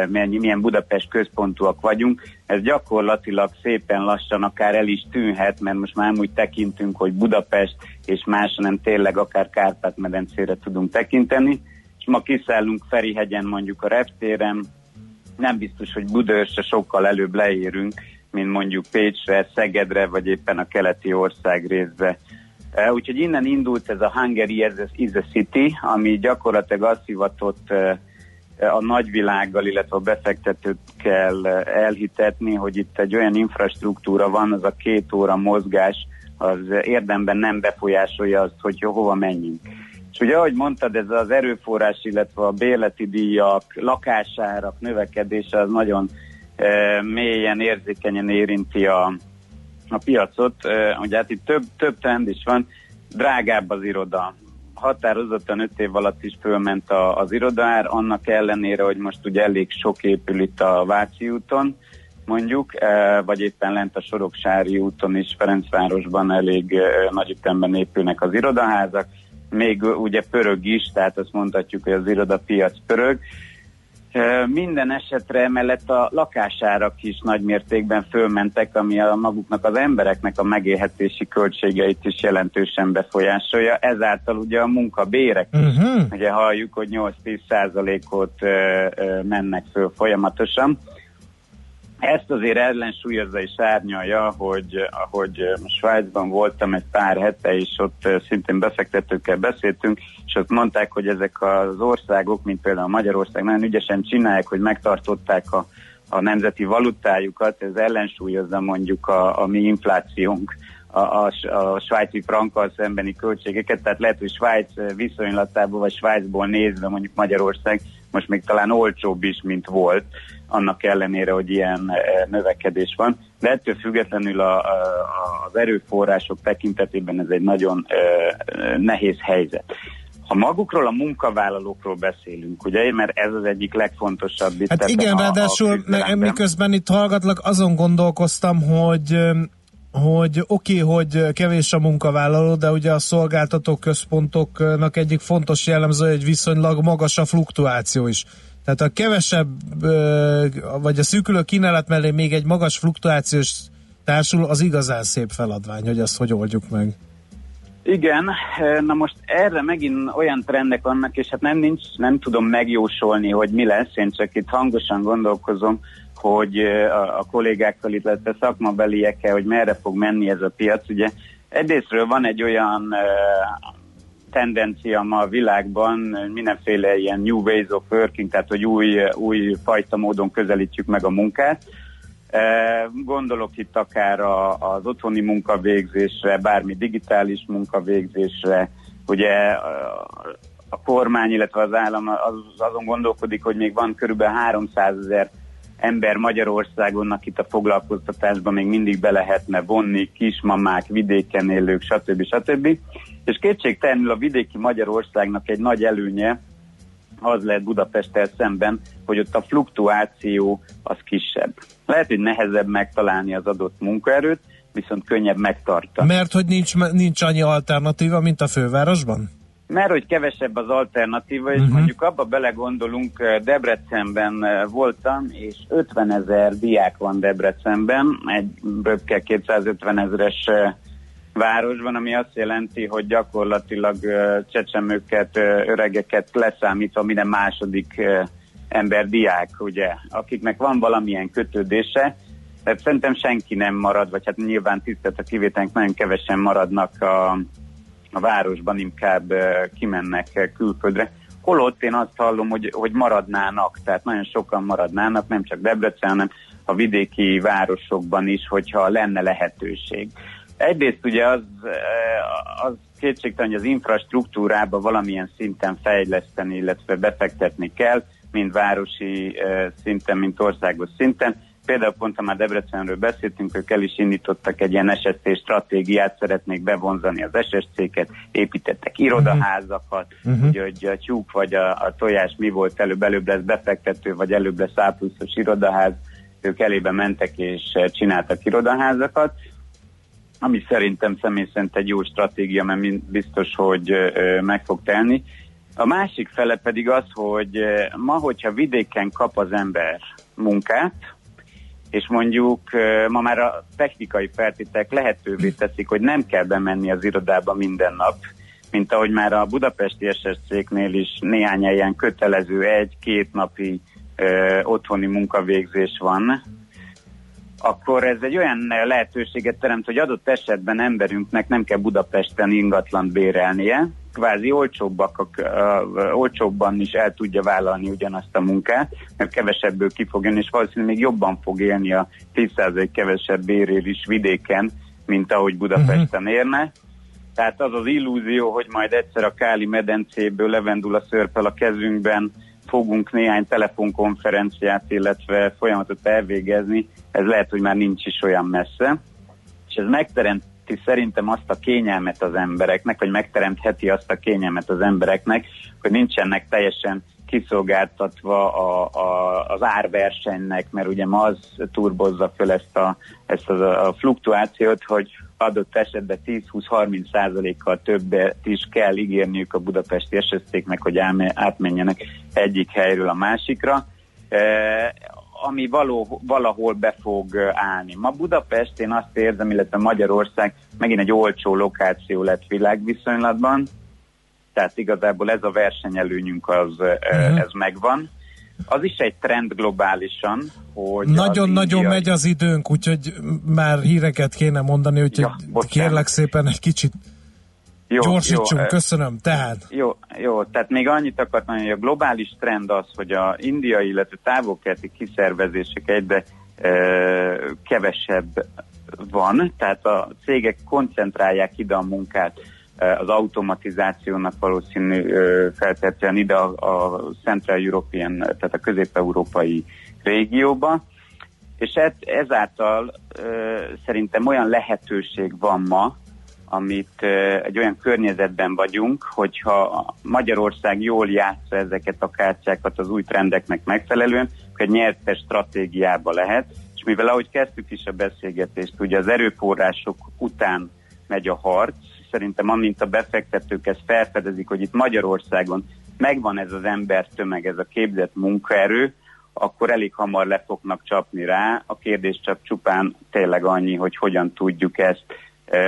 mennyi, milyen Budapest központúak vagyunk, ez gyakorlatilag szépen lassan akár el is tűnhet, mert most már úgy tekintünk, hogy Budapest és más, nem tényleg akár Kárpát-medencére tudunk tekinteni, és ma kiszállunk Ferihegyen mondjuk a reptéren, nem biztos, hogy Budaörsre sokkal előbb leérünk, mint mondjuk Pécsre, Szegedre, vagy éppen a keleti ország részbe. Uh, Úgyhogy innen indult ez a Hungary is a- City, ami gyakorlatilag azt hivatott uh, a nagyvilággal, illetve a befektetőkkel elhitetni, hogy itt egy olyan infrastruktúra van, az a két óra mozgás, az érdemben nem befolyásolja azt, hogy hova menjünk. És ugye, ahogy mondtad, ez az erőforrás, illetve a béleti díjak, lakásárak növekedése az nagyon e, mélyen, érzékenyen érinti a, a piacot. E, ugye hát itt több, több trend is van, drágább az iroda. Határozottan öt év alatt is fölment a, az irodaár, annak ellenére, hogy most ugye elég sok épül itt a Váci úton, mondjuk, eh, vagy éppen lent a Soroksári úton is, Ferencvárosban elég eh, nagy ütemben épülnek az irodaházak, még eh, ugye pörög is, tehát azt mondhatjuk, hogy az irodapiac pörög. Minden esetre emellett a lakásárak is nagy mértékben fölmentek, ami a maguknak az embereknek a megélhetési költségeit is jelentősen befolyásolja. Ezáltal ugye a munkabérek is, Mhm. ugye halljuk, hogy 8-10 százalékot mennek föl folyamatosan. Ezt azért ellensúlyozza és árnyalja, hogy ahogy Svájcban voltam egy pár hete, és ott szintén befektetőkkel beszéltünk, és ott mondták, hogy ezek az országok, mint például Magyarország, nagyon ügyesen csinálják, hogy megtartották a, a nemzeti valutájukat, ez ellensúlyozza mondjuk a, a mi inflációnk a, a, a svájci frankkal szembeni költségeket, tehát lehet, hogy Svájc viszonylatából, vagy Svájcból nézve mondjuk Magyarország most még talán olcsóbb is, mint volt, annak ellenére, hogy ilyen eh, növekedés van. De ettől függetlenül a, a, az erőforrások tekintetében ez egy nagyon eh, nehéz helyzet. Ha magukról a munkavállalókról beszélünk, ugye, mert ez az egyik legfontosabb itt Hát igen, a, ráadásul a miközben itt hallgatlak, azon gondolkoztam, hogy hogy oké, okay, hogy kevés a munkavállaló, de ugye a szolgáltató központoknak egyik fontos jellemző, hogy viszonylag magas a fluktuáció is. Tehát a kevesebb, vagy a szűkülő kínálat mellé még egy magas fluktuációs társul, az igazán szép feladvány, hogy ezt hogy oldjuk meg. Igen, na most erre megint olyan trendek vannak, és hát nem, nincs, nem tudom megjósolni, hogy mi lesz, én csak itt hangosan gondolkozom, hogy a, a kollégákkal, illetve szakmabeliekkel, hogy merre fog menni ez a piac. Ugye egyrésztről van egy olyan tendencia ma a világban, mindenféle ilyen new ways of working, tehát hogy új, új fajta módon közelítjük meg a munkát. Eh, Gondolok itt akár a, az otthoni munkavégzésre, bármi digitális munkavégzésre, ugye a kormány, illetve az állam az, azon gondolkodik, hogy még van körülbelül 300 ezer ember Magyarországon, akit a foglalkoztatásban még mindig be lehetne vonni, kismamák, vidéken élők, stb. stb. És kétségtelenül a vidéki Magyarországnak egy nagy előnye, az lehet Budapesttel szemben, hogy ott a fluktuáció az kisebb. Lehet, hogy nehezebb megtalálni az adott munkaerőt, viszont könnyebb megtartani. Mert hogy nincs, nincs annyi alternatíva, mint a fővárosban? Mert hogy kevesebb az alternatíva, és uh-huh. mondjuk abba belegondolunk, eh, Debrecenben eh, voltam, és 50 ezer diák van Debrecenben, egy röpke 250 ezeres eh, városban, ami azt jelenti, hogy gyakorlatilag csecsemőket, öregeket leszámítva minden második ember diák, ugye, akiknek van valamilyen kötődése, tehát szerintem senki nem marad, vagy hát nyilván tisztelt a kivételnek nagyon kevesen maradnak a, a városban, inkább kimennek külföldre. Holott én azt hallom, hogy, hogy maradnának, tehát nagyon sokan maradnának, nem csak Debrecen, hanem a vidéki városokban is, hogyha lenne lehetőség. Egyrészt ugye az, az kétségtelen, hogy az infrastruktúrába valamilyen szinten fejleszteni, illetve befektetni kell, mind városi szinten, mint országos szinten. Például pont, ha már Debrecenről beszéltünk, ők el is indítottak egy ilyen SSC stratégiát, szeretnék bevonzani az SSC-ket, építettek irodaházakat, uh-huh. ugye, hogy a tyúk vagy a, a tojás mi volt előbb, előbb lesz befektető, vagy előbb lesz A pluszos irodaház, ők elébe mentek és eh, csináltak irodaházakat, ami szerintem személy szerint egy jó stratégia, mert biztos, hogy ö, ö, meg fog telni. A másik fele pedig az, hogy ma, hogyha vidéken kap az ember munkát, és mondjuk ma már a technikai feltételek lehetővé teszik, hogy nem kell bemenni az irodába minden nap, mint ahogy már a budapesti SSC-knél is néhány helyen kötelező egy-két napi ö, otthoni munkavégzés van, akkor ez egy olyan lehetőséget teremt, hogy adott esetben emberünknek nem kell Budapesten ingatlant bérelnie, kvázi olcsóbbak, a, olcsóbban is el tudja vállalni ugyanazt a munkát, mert kevesebből ki fog jönni, és valószínűleg még jobban fog élni a 10% kevesebb bérér is vidéken, mint ahogy Budapesten érne. Tehát az az illúzió, hogy majd egyszer a Káli medencéből levendul a szörpel a kezünkben, fogunk néhány telefonkonferenciát, illetve folyamatot elvégezni, ez lehet, hogy már nincs is olyan messze. És ez megteremti szerintem azt a kényelmet az embereknek, vagy megteremtheti azt a kényelmet az embereknek, hogy nincsenek teljesen kiszolgáltatva a, a, az árversenynek, mert ugye ma az turbozza föl ezt a, ezt a, a fluktuációt, hogy adott esetben 10-20-30 százalékkal többet is kell ígérniük a budapesti SSZ-nek, hogy átmenjenek egyik helyről a másikra. Ami való, valahol be fog állni. Ma Budapest, én azt érzem, illetve Magyarország megint egy olcsó lokáció lett világviszonylatban, tehát igazából ez a versenyelőnyünk az, uh-huh. ez megvan. Az is egy trend globálisan, hogy Nagyon-nagyon indiai- megy az időnk, úgyhogy már híreket kéne mondani, úgyhogy ja, kérlek szépen egy kicsit Jó, gyorsítsunk. jó, Köszönöm. Tehát Jó, jó, tehát még annyit akartam, hogy a globális trend az, hogy a indiai, illetve távolkelti kiszervezések egyre e, kevesebb van, tehát a cégek koncentrálják ide a munkát az automatizációnak valószínű feltétlenül ide a, a Central European, tehát a közép-európai régióba, és ez, ezáltal szerintem olyan lehetőség van ma, amit egy olyan környezetben vagyunk, hogyha Magyarország jól játsza ezeket a kártyákat az új trendeknek megfelelően, akkor nyertes stratégiába lehet, és mivel ahogy kezdtük is a beszélgetést, ugye az erőforrások után megy a harc, szerintem amint a befektetők ezt felfedezik, hogy itt Magyarországon megvan ez az ember tömeg, ez a képzett munkaerő, akkor elég hamar le fognak csapni rá. A kérdés csak csupán tényleg annyi, hogy hogyan tudjuk ezt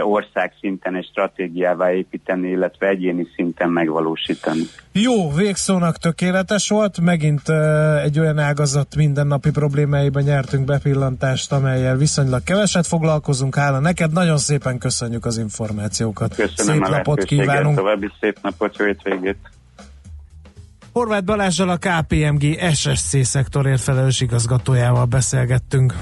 ország szinten egy stratégiává építeni, illetve egyéni szinten megvalósítani. Jó, végszónak tökéletes volt, megint uh, egy olyan ágazat mindennapi problémáiba nyertünk bepillantást, amelyel viszonylag keveset foglalkozunk. Hála neked, nagyon szépen köszönjük az információkat. Köszönöm Szép a napot kívánunk! további szép napot, jó hétvégét! Horváth Balázsjal a KPMG SSC szektorért felelős igazgatójával beszélgettünk.